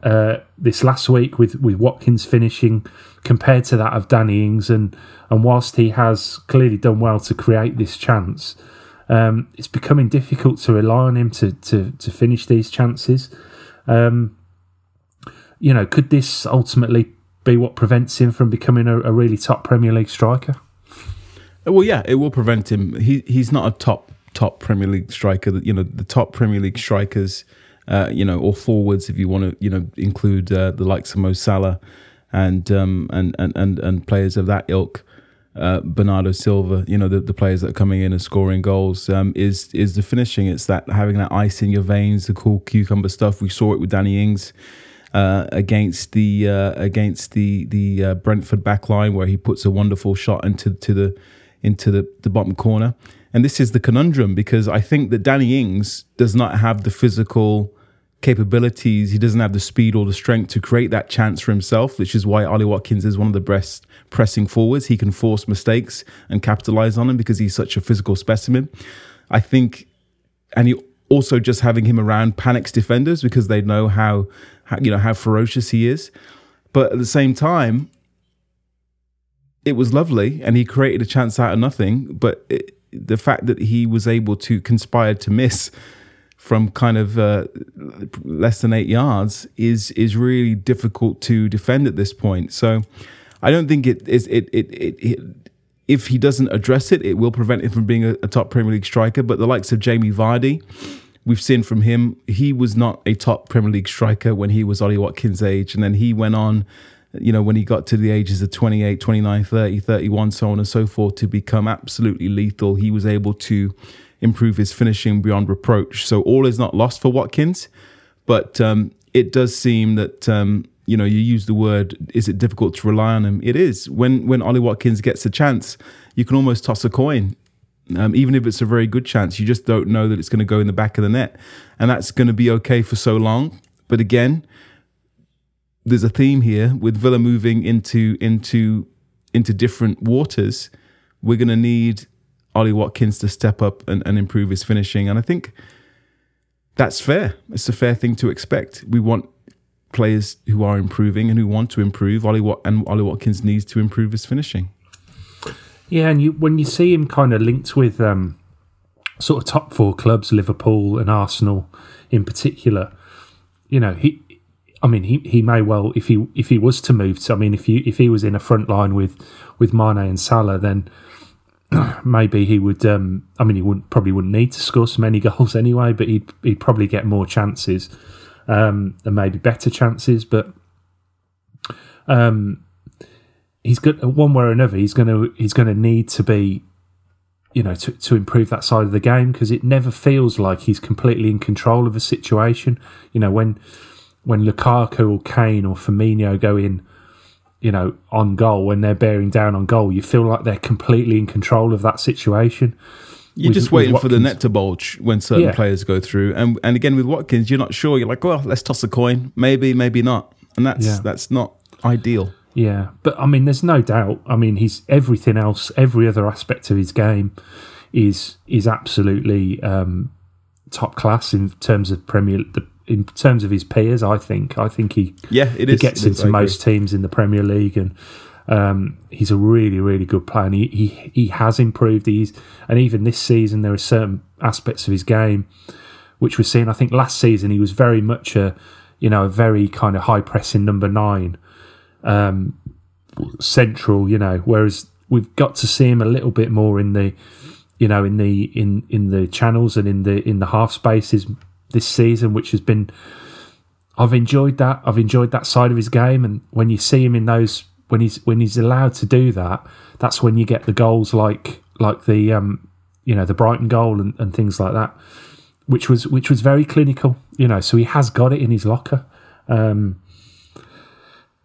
uh, this last week with, with Watkins finishing compared to that of Danny Ings, and and whilst he has clearly done well to create this chance, um, it's becoming difficult to rely on him to to, to finish these chances. Um, you know, could this ultimately be what prevents him from becoming a, a really top Premier League striker? Well, yeah, it will prevent him. He he's not a top top Premier League striker. You know, the top Premier League strikers, uh, you know, or forwards, if you want to, you know, include uh, the likes of Mo Salah and um, and, and and and players of that ilk. Uh, Bernardo Silva, you know the, the players that are coming in and scoring goals um, is is the finishing. It's that having that ice in your veins, the cool cucumber stuff. We saw it with Danny Ings uh, against the uh, against the the uh, Brentford backline, where he puts a wonderful shot into to the into the, the bottom corner. And this is the conundrum because I think that Danny Ings does not have the physical capabilities. He doesn't have the speed or the strength to create that chance for himself, which is why Ollie Watkins is one of the best pressing forwards. He can force mistakes and capitalize on them because he's such a physical specimen. I think, and you also just having him around panics defenders because they know how, how you know how ferocious he is. But at the same time, it was lovely and he created a chance out of nothing. But it, the fact that he was able to conspire to miss from kind of uh, less than eight yards is is really difficult to defend at this point. So I don't think it is it it, it, it if he doesn't address it, it will prevent him from being a, a, top Premier League striker. But the likes of Jamie Vardy, we've seen from him, he was not a top Premier League striker when he was Ollie Watkins' age. And then he went on, you know, when he got to the ages of 28, 29, 30, 31, so on and so forth, to become absolutely lethal. He was able to improve his finishing beyond reproach. So all is not lost for Watkins, but um, it does seem that um, you know you use the word. Is it difficult to rely on him? It is. When when Ollie Watkins gets a chance, you can almost toss a coin. Um, even if it's a very good chance, you just don't know that it's going to go in the back of the net, and that's going to be okay for so long. But again, there's a theme here with Villa moving into into into different waters. We're going to need Ollie Watkins to step up and, and improve his finishing. And I think that's fair. It's a fair thing to expect. We want players who are improving and who want to improve. Ollie Wat- and Ollie Watkins needs to improve his finishing. Yeah, and you when you see him kind of linked with um, sort of top four clubs, Liverpool and Arsenal in particular, you know he. I mean, he, he may well if he if he was to move. To, I mean, if you if he was in a front line with with Mane and Salah, then maybe he would. Um, I mean, he wouldn't probably wouldn't need to score so many goals anyway, but he'd he'd probably get more chances um, and maybe better chances. But um, he's good one way or another. He's gonna he's gonna need to be, you know, to to improve that side of the game because it never feels like he's completely in control of a situation. You know, when when Lukaku or Kane or Firmino go in you know, on goal when they're bearing down on goal, you feel like they're completely in control of that situation. You're with, just waiting for the net to bulge when certain yeah. players go through, and and again with Watkins, you're not sure. You're like, well, let's toss a coin, maybe, maybe not, and that's yeah. that's not ideal. Yeah, but I mean, there's no doubt. I mean, he's everything else, every other aspect of his game is is absolutely um, top class in terms of Premier the in terms of his peers. I think I think he yeah it he is, gets into most teams in the Premier League and. Um, he's a really, really good player. And he, he he has improved. He's and even this season there are certain aspects of his game which we're seeing. I think last season he was very much a you know a very kind of high pressing number nine, um, central. You know, whereas we've got to see him a little bit more in the you know in the in in the channels and in the in the half spaces this season, which has been. I've enjoyed that. I've enjoyed that side of his game, and when you see him in those, when he's when he's allowed to do that, that's when you get the goals like like the um, you know the Brighton goal and, and things like that, which was which was very clinical. You know, so he has got it in his locker. Um,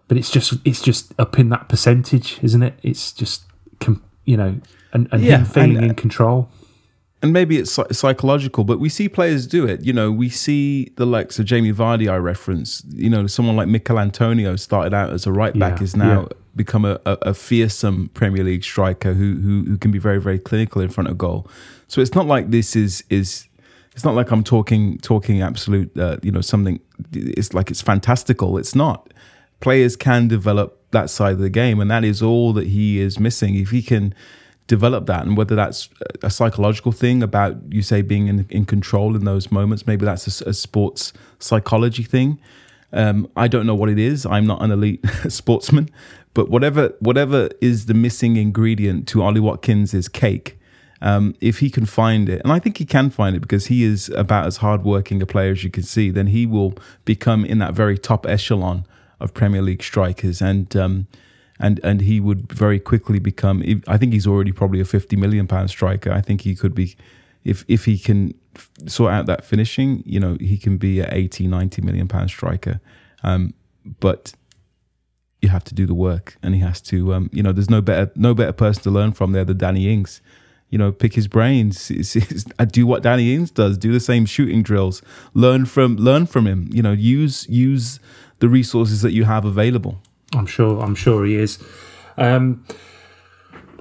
but it's just it's just up in that percentage, isn't it? It's just you know, and, and yeah, him feeling and, uh, in control and maybe it's psychological, but we see players do it. You know, we see the likes of Jamie Vardy, I reference. You know, someone like Michail Antonio started out as a right back, yeah, is now yeah. become a, a, a, fearsome Premier League striker who, who who can be very very clinical in front of goal. So it's not like this is is it's not like I'm talking talking absolute. Uh, you know, something. It's like it's fantastical. It's not. Players can develop that side of the game, and that is all that he is missing. If he can develop that and whether that's a psychological thing about you say being in, in control in those moments maybe that's a, a sports psychology thing Um, I don't know what it is. I'm not an elite sportsman, but whatever whatever is the missing ingredient to Ollie Watkins' cake, um, if he can find it, and I think he can find it because he is about as hardworking a player as you can see, then he will become in that very top echelon of Premier League strikers, and um, and and he would very quickly become. I think he's already probably a fifty million pound striker. I think he could be, if if he can sort out that finishing, you know, he can be a 80, 90 million pound striker. Um, but you have to do the work, and he has to. Um, you know, there's no better no better person to learn from there than Danny Ings. You know, pick his brains, it's, it's, do what Danny Ings does, do the same shooting drills, learn from learn from him. You know, use use the resources that you have available. I'm sure. I'm sure he is. Um,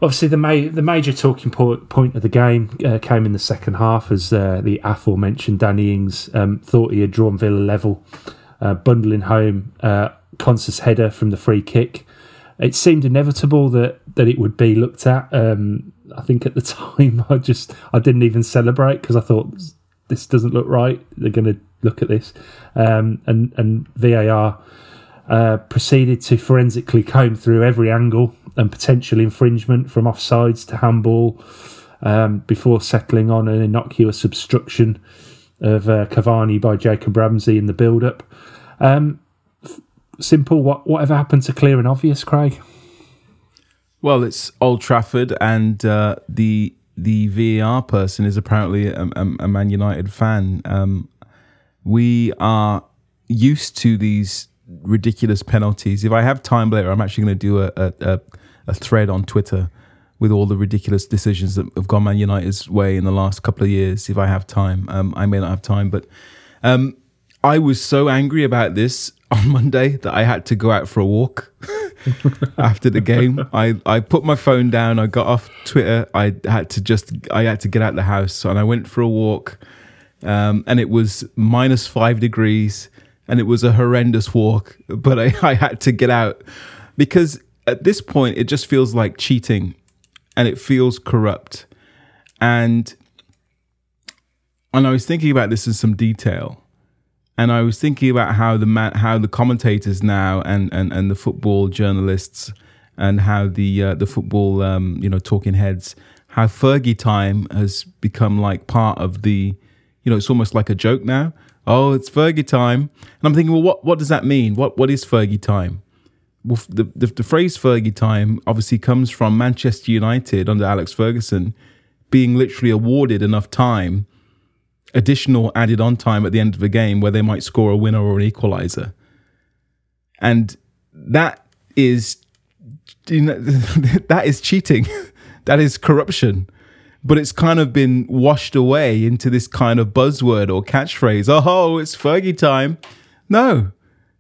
obviously, the ma- the major talking point, of the game uh, came in the second half as uh, the aforementioned Danny Ings um, thought he had drawn Villa level, uh, bundling home uh, Konsa's header from the free kick. It seemed inevitable that that it would be looked at. Um, I think at the time, I just I didn't even celebrate because I thought this doesn't look right. They're going to look at this, um, and and VAR uh, proceeded to forensically comb through every angle and potential infringement from offsides to handball um, before settling on an innocuous obstruction of uh, Cavani by Jacob Ramsey in the build up. Um, f- simple, what, whatever happened to clear and obvious, Craig? Well, it's Old Trafford, and uh, the the VAR person is apparently a, a, a Man United fan. Um, we are used to these ridiculous penalties. If I have time later, I'm actually going to do a, a, a, thread on Twitter with all the ridiculous decisions that have gone Man United's way in the last couple of years. If I have time, um, I may not have time, but um, I was so angry about this on Monday that I had to go out for a walk after the game. I, I put my phone down. I got off Twitter. I had to just I had to get out the house, and I went for a walk. Um, and it was minus five degrees and it was a horrendous walk, but I, I had to get out because at this point it just feels like cheating and it feels corrupt. And and I was thinking about this in some detail. And I was thinking about how the how the commentators now and, and, and the football journalists and how the uh, the football um, you know talking heads how Fergie time has become like part of the you know it's almost like a joke now oh, it's Fergie time. And I'm thinking, well, what, what does that mean? What What is Fergie time? Well, the, the, the phrase Fergie time obviously comes from Manchester United under Alex Ferguson being literally awarded enough time, additional added on time at the end of a game where they might score a winner or an equalizer. And that is, you know, that is cheating. that is corruption but it's kind of been washed away into this kind of buzzword or catchphrase. Oh, it's Fergie time. No,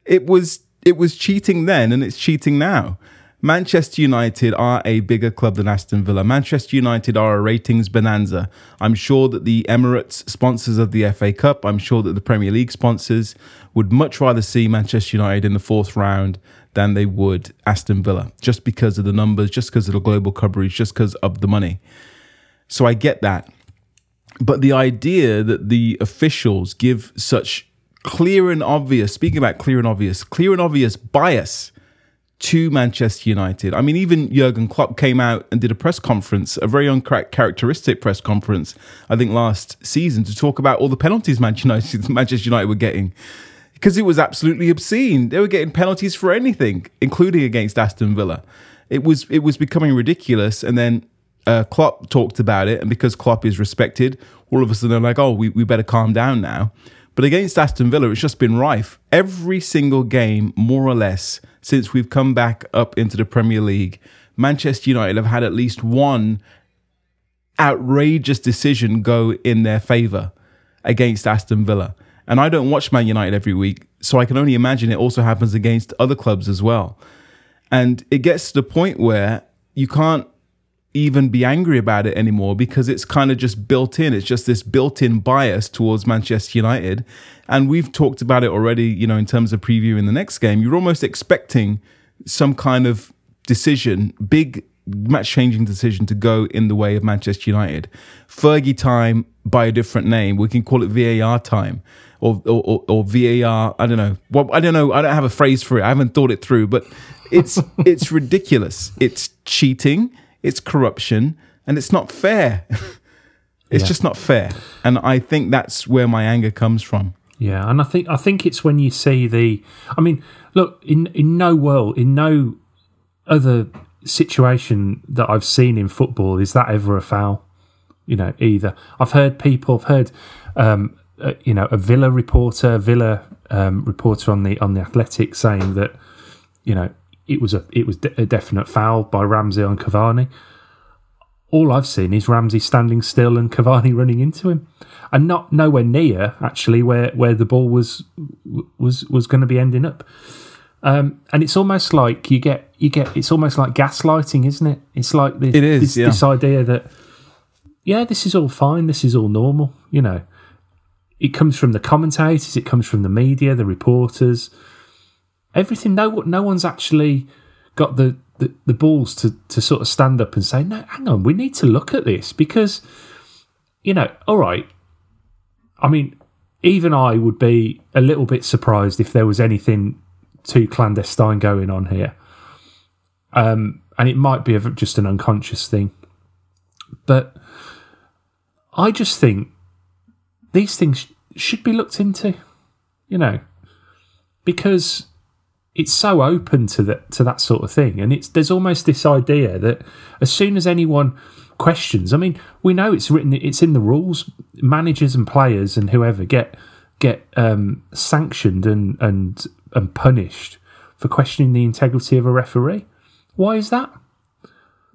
it was it was cheating then, and it's cheating now. Manchester United are a bigger club than Aston Villa. Manchester United are a ratings bonanza. I'm sure that the Emirates sponsors of the FA Cup, I'm sure that the Premier League sponsors would much rather see Manchester United in the fourth round than they would Aston Villa, just because of the numbers, just because of the global coverage, just because of the money. So I get that. But the idea that the officials give such clear and obvious, speaking about clear and obvious, clear and obvious bias to Manchester United. I mean, even Jurgen Klopp came out and did a press conference, a very uncharacteristic press conference, I think last season, to talk about all the penalties Manchester United were getting. Because it was absolutely obscene. They were getting penalties for anything, including against Aston Villa. It was it was becoming ridiculous. And then uh, Klopp talked about it, and because Klopp is respected, all of a sudden they're like, oh, we, we better calm down now. But against Aston Villa, it's just been rife. Every single game, more or less, since we've come back up into the Premier League, Manchester United have had at least one outrageous decision go in their favour against Aston Villa. And I don't watch Man United every week, so I can only imagine it also happens against other clubs as well. And it gets to the point where you can't even be angry about it anymore because it's kind of just built in. It's just this built in bias towards Manchester United. And we've talked about it already, you know, in terms of previewing the next game. You're almost expecting some kind of decision, big match changing decision to go in the way of Manchester United. Fergie time by a different name. We can call it VAR time. or or, or, VAR. I don't know. Well, I don't know. I don't have a phrase for it. I haven't thought it through, but it's it's ridiculous. It's cheating. It's corruption, and it's not fair. it's Yeah. just not fair, and I think that's where my anger comes from. Yeah, and I think I think it's when you see the. I mean, look in in no world, in no other situation that I've seen in football is that ever a foul. You know, either I've heard people, I've heard, um, uh, you know, a Villa reporter, Villa um, reporter on the on the Athletic saying that, you know, it was a it was de- a definite foul by Ramsey on Cavani. All I've seen is Ramsey standing still and Cavani running into him, and not nowhere near actually where, where the ball was was was going to be ending up. Um, and it's almost like you get you get it's almost like gaslighting, isn't it? It's like this, It is, this, yeah. this idea that yeah, this is all fine, this is all normal. You know, it comes from the commentators, it comes from the media, the reporters, everything. No, no one's actually got the, the, the balls to, to sort of stand up and say, no, hang on, we need to look at this because, you know, all right. I mean, even I would be a little bit surprised if there was anything too clandestine going on here. Um, and it might be a, just an unconscious thing. But I just think these things should be looked into, you know, because it's so open to that to that sort of thing, and it's there's almost this idea that as soon as anyone questions, I mean, we know it's written, it's in the rules. Managers and players and whoever get get um, sanctioned and and and punished for questioning the integrity of a referee. Why is that?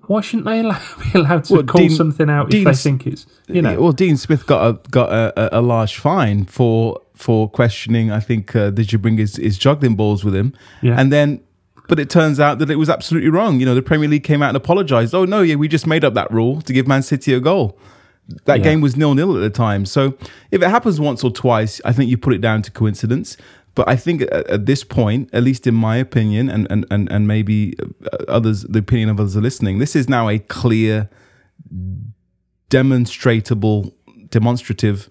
Why shouldn't they allow, be allowed to Well, call Dean- something out if they think it's you know? well, Dean Smith got a got a, a large fine for for questioning. I think uh, did you bring his, his juggling balls with him? Yeah. and then. But it turns out that it was absolutely wrong. You know, the Premier League came out and apologized. Oh no, yeah, we just made up that rule to give Man City a goal. That Yeah. game was nil nil at the time. So if it happens once or twice, I think you put it down to coincidence. But I think at, at this point, at least in my opinion, and and and, and maybe uh, others, the opinion of others are listening, this is now a clear demonstratable, demonstrative,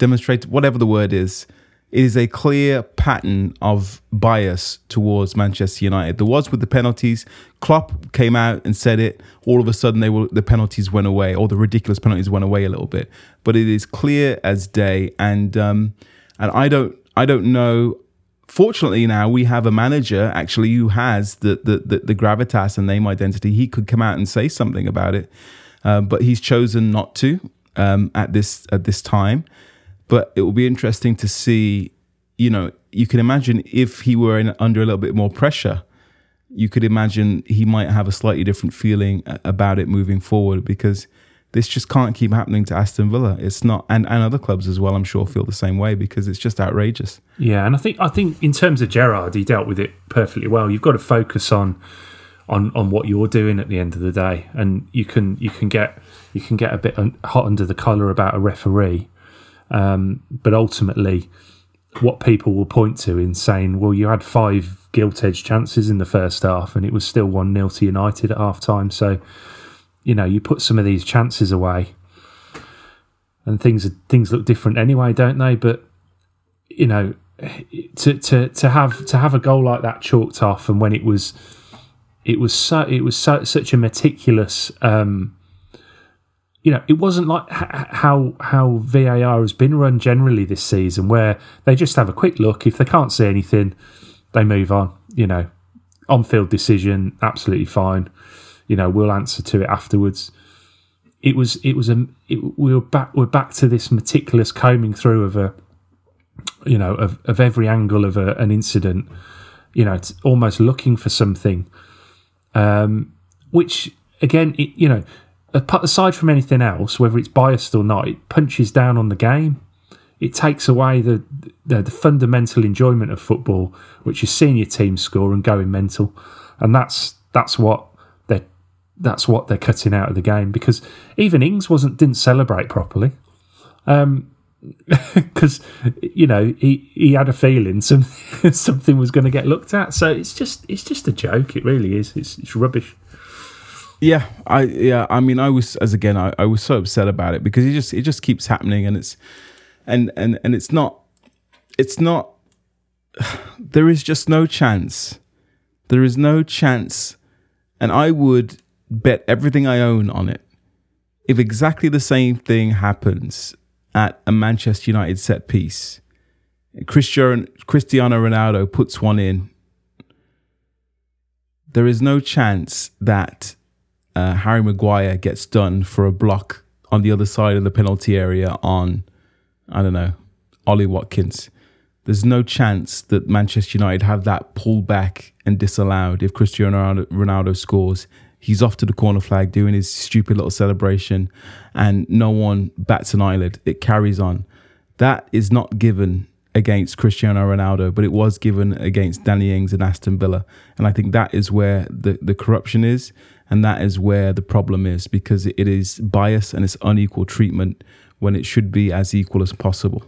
demonstrate whatever the word is. It is a clear pattern of bias towards Manchester United. There was with the penalties. Klopp came out and said it. All of a sudden, they were the penalties went away, or the ridiculous penalties went away a little bit. But it is clear as day, and um, and I don't I don't know. Fortunately, now we have a manager actually who has the the the, the gravitas and name identity. He could come out and say something about it, um, but he's chosen not to um, at this at this time. But it will be interesting to see. You know, you can imagine if he were in, under a little bit more pressure, you could imagine he might have a slightly different feeling about it moving forward because this just can't keep happening to Aston Villa. It's not, and, and other clubs as well. I'm sure feel the same way because it's just outrageous. Yeah, and I think I think in terms of Gerrard, he dealt with it perfectly well. You've got to focus on on on what you're doing at the end of the day, and you can you can get you can get a bit hot under the collar about a referee, um, but ultimately, what people will point to in saying, "Well, you had five gilt edged chances in the first half, and it was still one 0 to United at half time." So, you know, you put some of these chances away, and things things look different anyway, don't they? But you know, to to to have to have a goal like that chalked off, and when it was, it was so it was so, such a meticulous. Um, you know, it wasn't like how how VAR has been run generally this season, where they just have a quick look. If they can't see anything, they move on. You know, on field decision, absolutely fine. You know, we'll answer to it afterwards. It was it was a it, we were back we're back to this meticulous combing through of a you know of, of every angle of a, an incident you know it's almost looking for something um which again it, you know aside from anything else whether it's biased or not it punches down on the game it takes away the, the the fundamental enjoyment of football which is seeing your team score and going mental and that's that's what they're that's what they're cutting out of the game because even Ings wasn't didn't celebrate properly um, because you know he, he had a feeling some, something was going to get looked at. So it's just it's just a joke. It really is. It's it's rubbish. Yeah, I yeah, I mean, I was as again, I, I was so upset about it because it just it just keeps happening, and it's and and and it's not it's not. There is just no chance. There is no chance, and I would bet everything I own on it. If exactly the same thing happens at a Manchester United set piece, Cristiano Cristiano Ronaldo puts one in. There is no chance that uh, Harry Maguire gets done for a block on the other side of the penalty area on, I don't know, Ollie Watkins. There's no chance that Manchester United have that pulled back and disallowed if Cristiano Ronaldo scores. He's off to the corner flag doing his stupid little celebration, and no one bats an eyelid. It carries on. That is not given against Cristiano Ronaldo, but it was given against Danny Ings and Aston Villa. And I think that is where the, the corruption is. And that is where the problem is because it is bias and it's unequal treatment when it should be as equal as possible.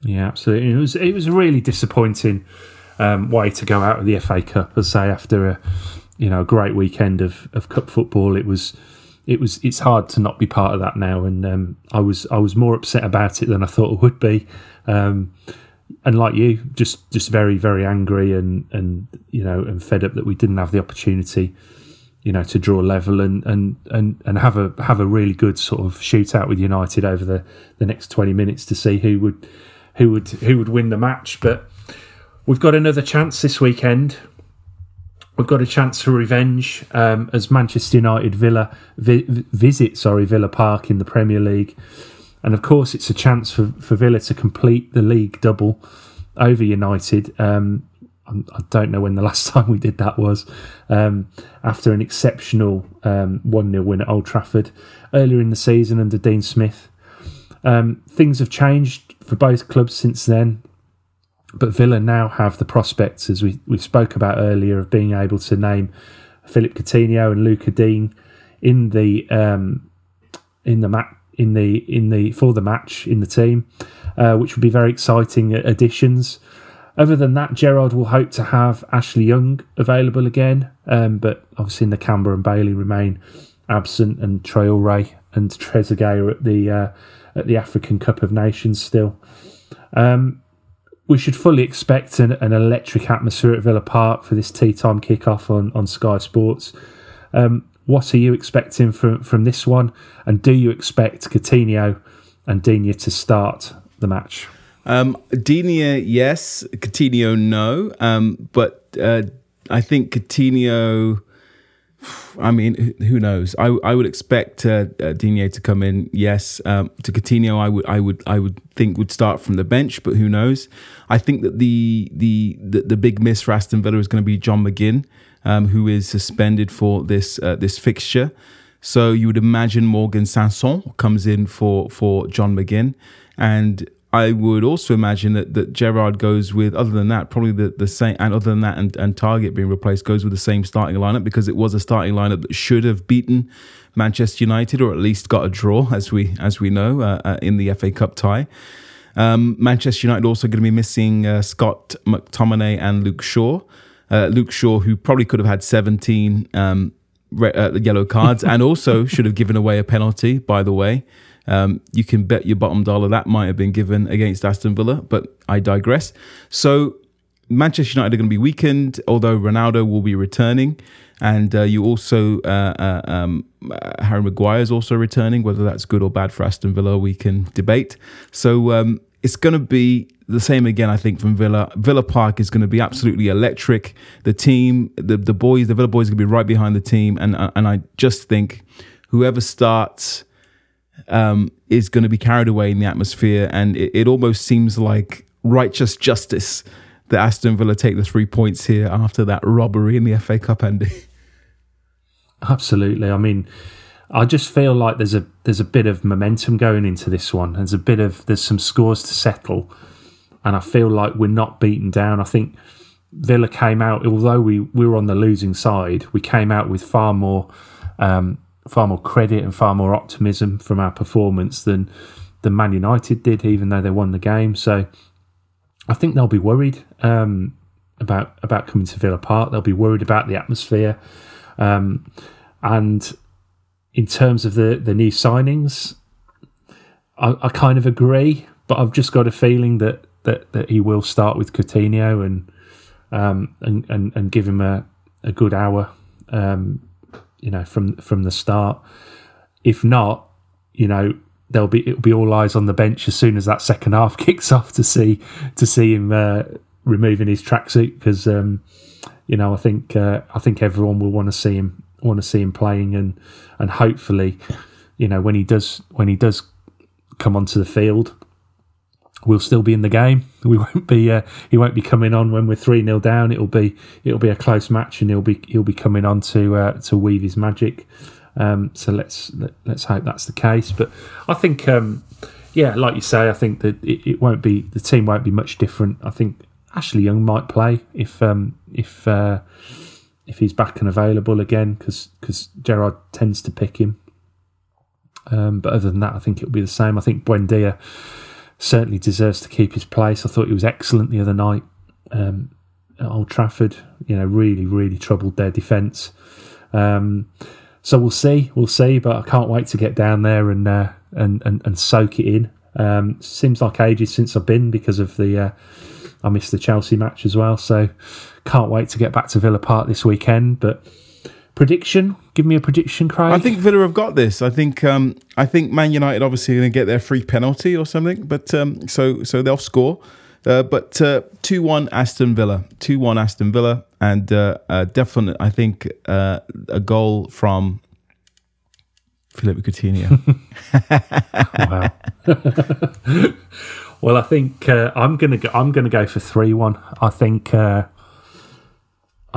Yeah, absolutely. It was it was a really disappointing um, way to go out of the FA Cup. As I say, after a you know a great weekend of, of cup football, it was it was it's hard to not be part of that now. And um, I was I was more upset about it than I thought it would be. Um, and like you, just just very very angry and and you know and fed up that we didn't have the opportunity you know, to draw level and and and and have a have a really good sort of shootout with United over the the next twenty minutes to see who would who would who would win the match. But we've got another chance this weekend. We've got a chance for revenge um, as Manchester United Villa vi- visit sorry Villa Park in the Premier League, and of course it's a chance for, for Villa to complete the league double over United. Um, I don't know when the last time we did that was. Um, after an exceptional um, 1 0 win at Old Trafford earlier in the season under Dean Smith. Um, things have changed for both clubs since then, but Villa now have the prospects, as we, we spoke about earlier, of being able to name Philippe Coutinho and Lucas Digne in the um, in the mat in the in the for the match in the team, uh, which would be very exciting additions. Other than that, Gerrard will hope to have Ashley Young available again, um, but obviously Nakamba and Bailey remain absent, and Traore and Trezeguet are at the uh, at the African Cup of Nations still. Um, we should fully expect an, an, electric atmosphere at Villa Park for this tea time kickoff on, on Sky Sports. Um, what are you expecting from, from this one? And do you expect Coutinho and Digne to start the match? Um, yes. Coutinho, no. Um, but uh, I think Coutinho. I mean, who knows? I I would expect uh, uh, to come in. Yes, um, to Coutinho, I would I would I would think would start from the bench, but who knows? I think that the the the, the big miss for Aston Villa is going to be John McGinn, um, who is suspended for this uh, this fixture. So you would imagine Morgan Sanson comes in for for John McGinn, and I would also imagine that, that Gerrard goes with, other than that, probably the, the same, and other than that, and, and Targett being replaced, goes with the same starting lineup because it was a starting lineup that should have beaten Manchester United or at least got a draw, as we as we know, uh, uh, in the FA Cup tie. Um, Manchester United also going to be missing uh, Scott McTominay and Luke Shaw. Uh, Luke Shaw, who probably could have had 17 um, re- uh, yellow cards and also should have given away a penalty, by the way. Um, you can bet your bottom dollar that might have been given against Aston Villa, but I digress. So Manchester United are going to be weakened, although Ronaldo will be returning. And uh, you also, uh, uh, um, uh, Harry Maguire is also returning. Whether that's good or bad for Aston Villa, we can debate. So um, it's going to be the same again, I think, from Villa. Villa Park is going to be absolutely electric. The team, the, the boys, the Villa boys are going to be right behind the team. And, uh, and I just think whoever starts um, is going to be carried away in the atmosphere, and it, it, almost seems like righteous justice that Aston Villa take the three points here after that robbery in the FA Cup, Andy. Absolutely. I mean, I just feel like there's a there's a bit of momentum going into this one. There's a bit of there's some scores to settle, and I feel like we're not beaten down. I think Villa came out, although we, we were on the losing side, we came out with far more um, far more credit and far more optimism from our performance than than Man United did, even though they won the game. So I think they'll be worried um, about about coming to Villa Park. They'll be worried about the atmosphere, um, and in terms of the the new signings, I, I, kind of agree, but I've just got a feeling that that, that he will start with Coutinho and um, and, and and give him a, a good hour, um, you know, from from the start. If not, you know, there'll be it'll be all eyes on the bench as soon as that second half kicks off to see to see him uh, removing his tracksuit because um, you know I think uh, I think everyone will want to see him want to see him playing and and hopefully you know when he does when he does come onto the field we'll still be in the game. We won't be uh, he won't be coming on when we're 3 0 down. It'll be it'll be a close match and he'll be he'll be coming on to uh, to weave his magic. Um, so let's let, let's hope that's the case. But I think um, yeah like you say I think that it, it won't be the team won't be much different. I think Ashley Young might play if um, if uh, if he's back and available again because because Gerrard tends to pick him. Um, but other than that, I think it'll be the same. I think Buendia certainly deserves to keep his place. I thought he was excellent the other night um, at Old Trafford. You know, really, really troubled their defence. Um, so we'll see, we'll see. But I can't wait to get down there and uh, and, and and soak it in. Um, seems like ages since I've been because of the. Uh, I missed the Chelsea match as well, so can't wait to get back to Villa Park this weekend. But prediction, give me a prediction, Craig. I think Villa have got this. I think um, I think Man United obviously are going to get their free penalty or something, but um, so so they'll score. Uh, but uh, two one Aston Villa, two one Aston Villa, and uh, uh, definitely I think uh, a goal from Philippe Coutinho. wow. well, I think uh, I'm gonna go, I'm gonna go for three one. I think uh,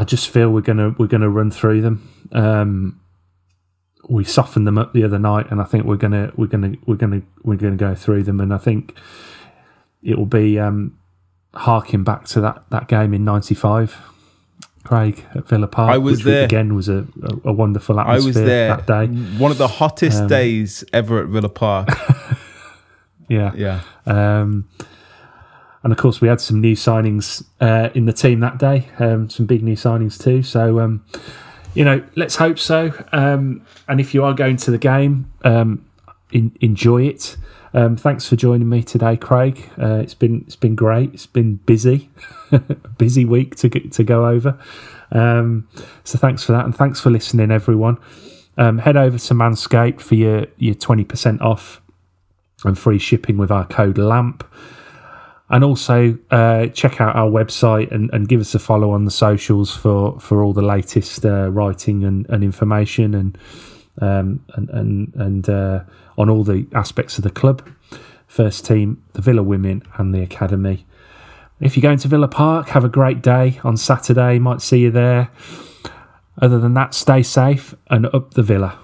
I just feel we're gonna we're gonna run through them. Um, we softened them up the other night, and I think we're gonna we're gonna we're gonna we're gonna go through them. And I think it will be um, harking back to that that game in '95. Craig at Villa Park. I was there. again. Was a, a, a wonderful I atmosphere was there that day. One of the hottest Um, days ever at Villa Park. Yeah, Yeah. Um, and of course, we had some new signings uh, in the team that day. Um, some big new signings too. So, um, you know, let's hope so. Um, and if you are going to the game, um, in, enjoy it. Um, thanks for joining me today, Craig. Uh, it's been it's been great. It's been busy, busy week to get, to go over. Um, so thanks for that, and thanks for listening, everyone. Head over to Manscaped for your your twenty percent off and free shipping with our code LAMP. And also uh, check out our website and, and give us a follow on the socials for, for all the latest uh, writing and, and information and um, and and, and uh, on all the aspects of the club, first team, the Villa Women, and the academy. If you're going to Villa Park, have a great day on Saturday. Might see you there. Other than that, stay safe and up the Villa.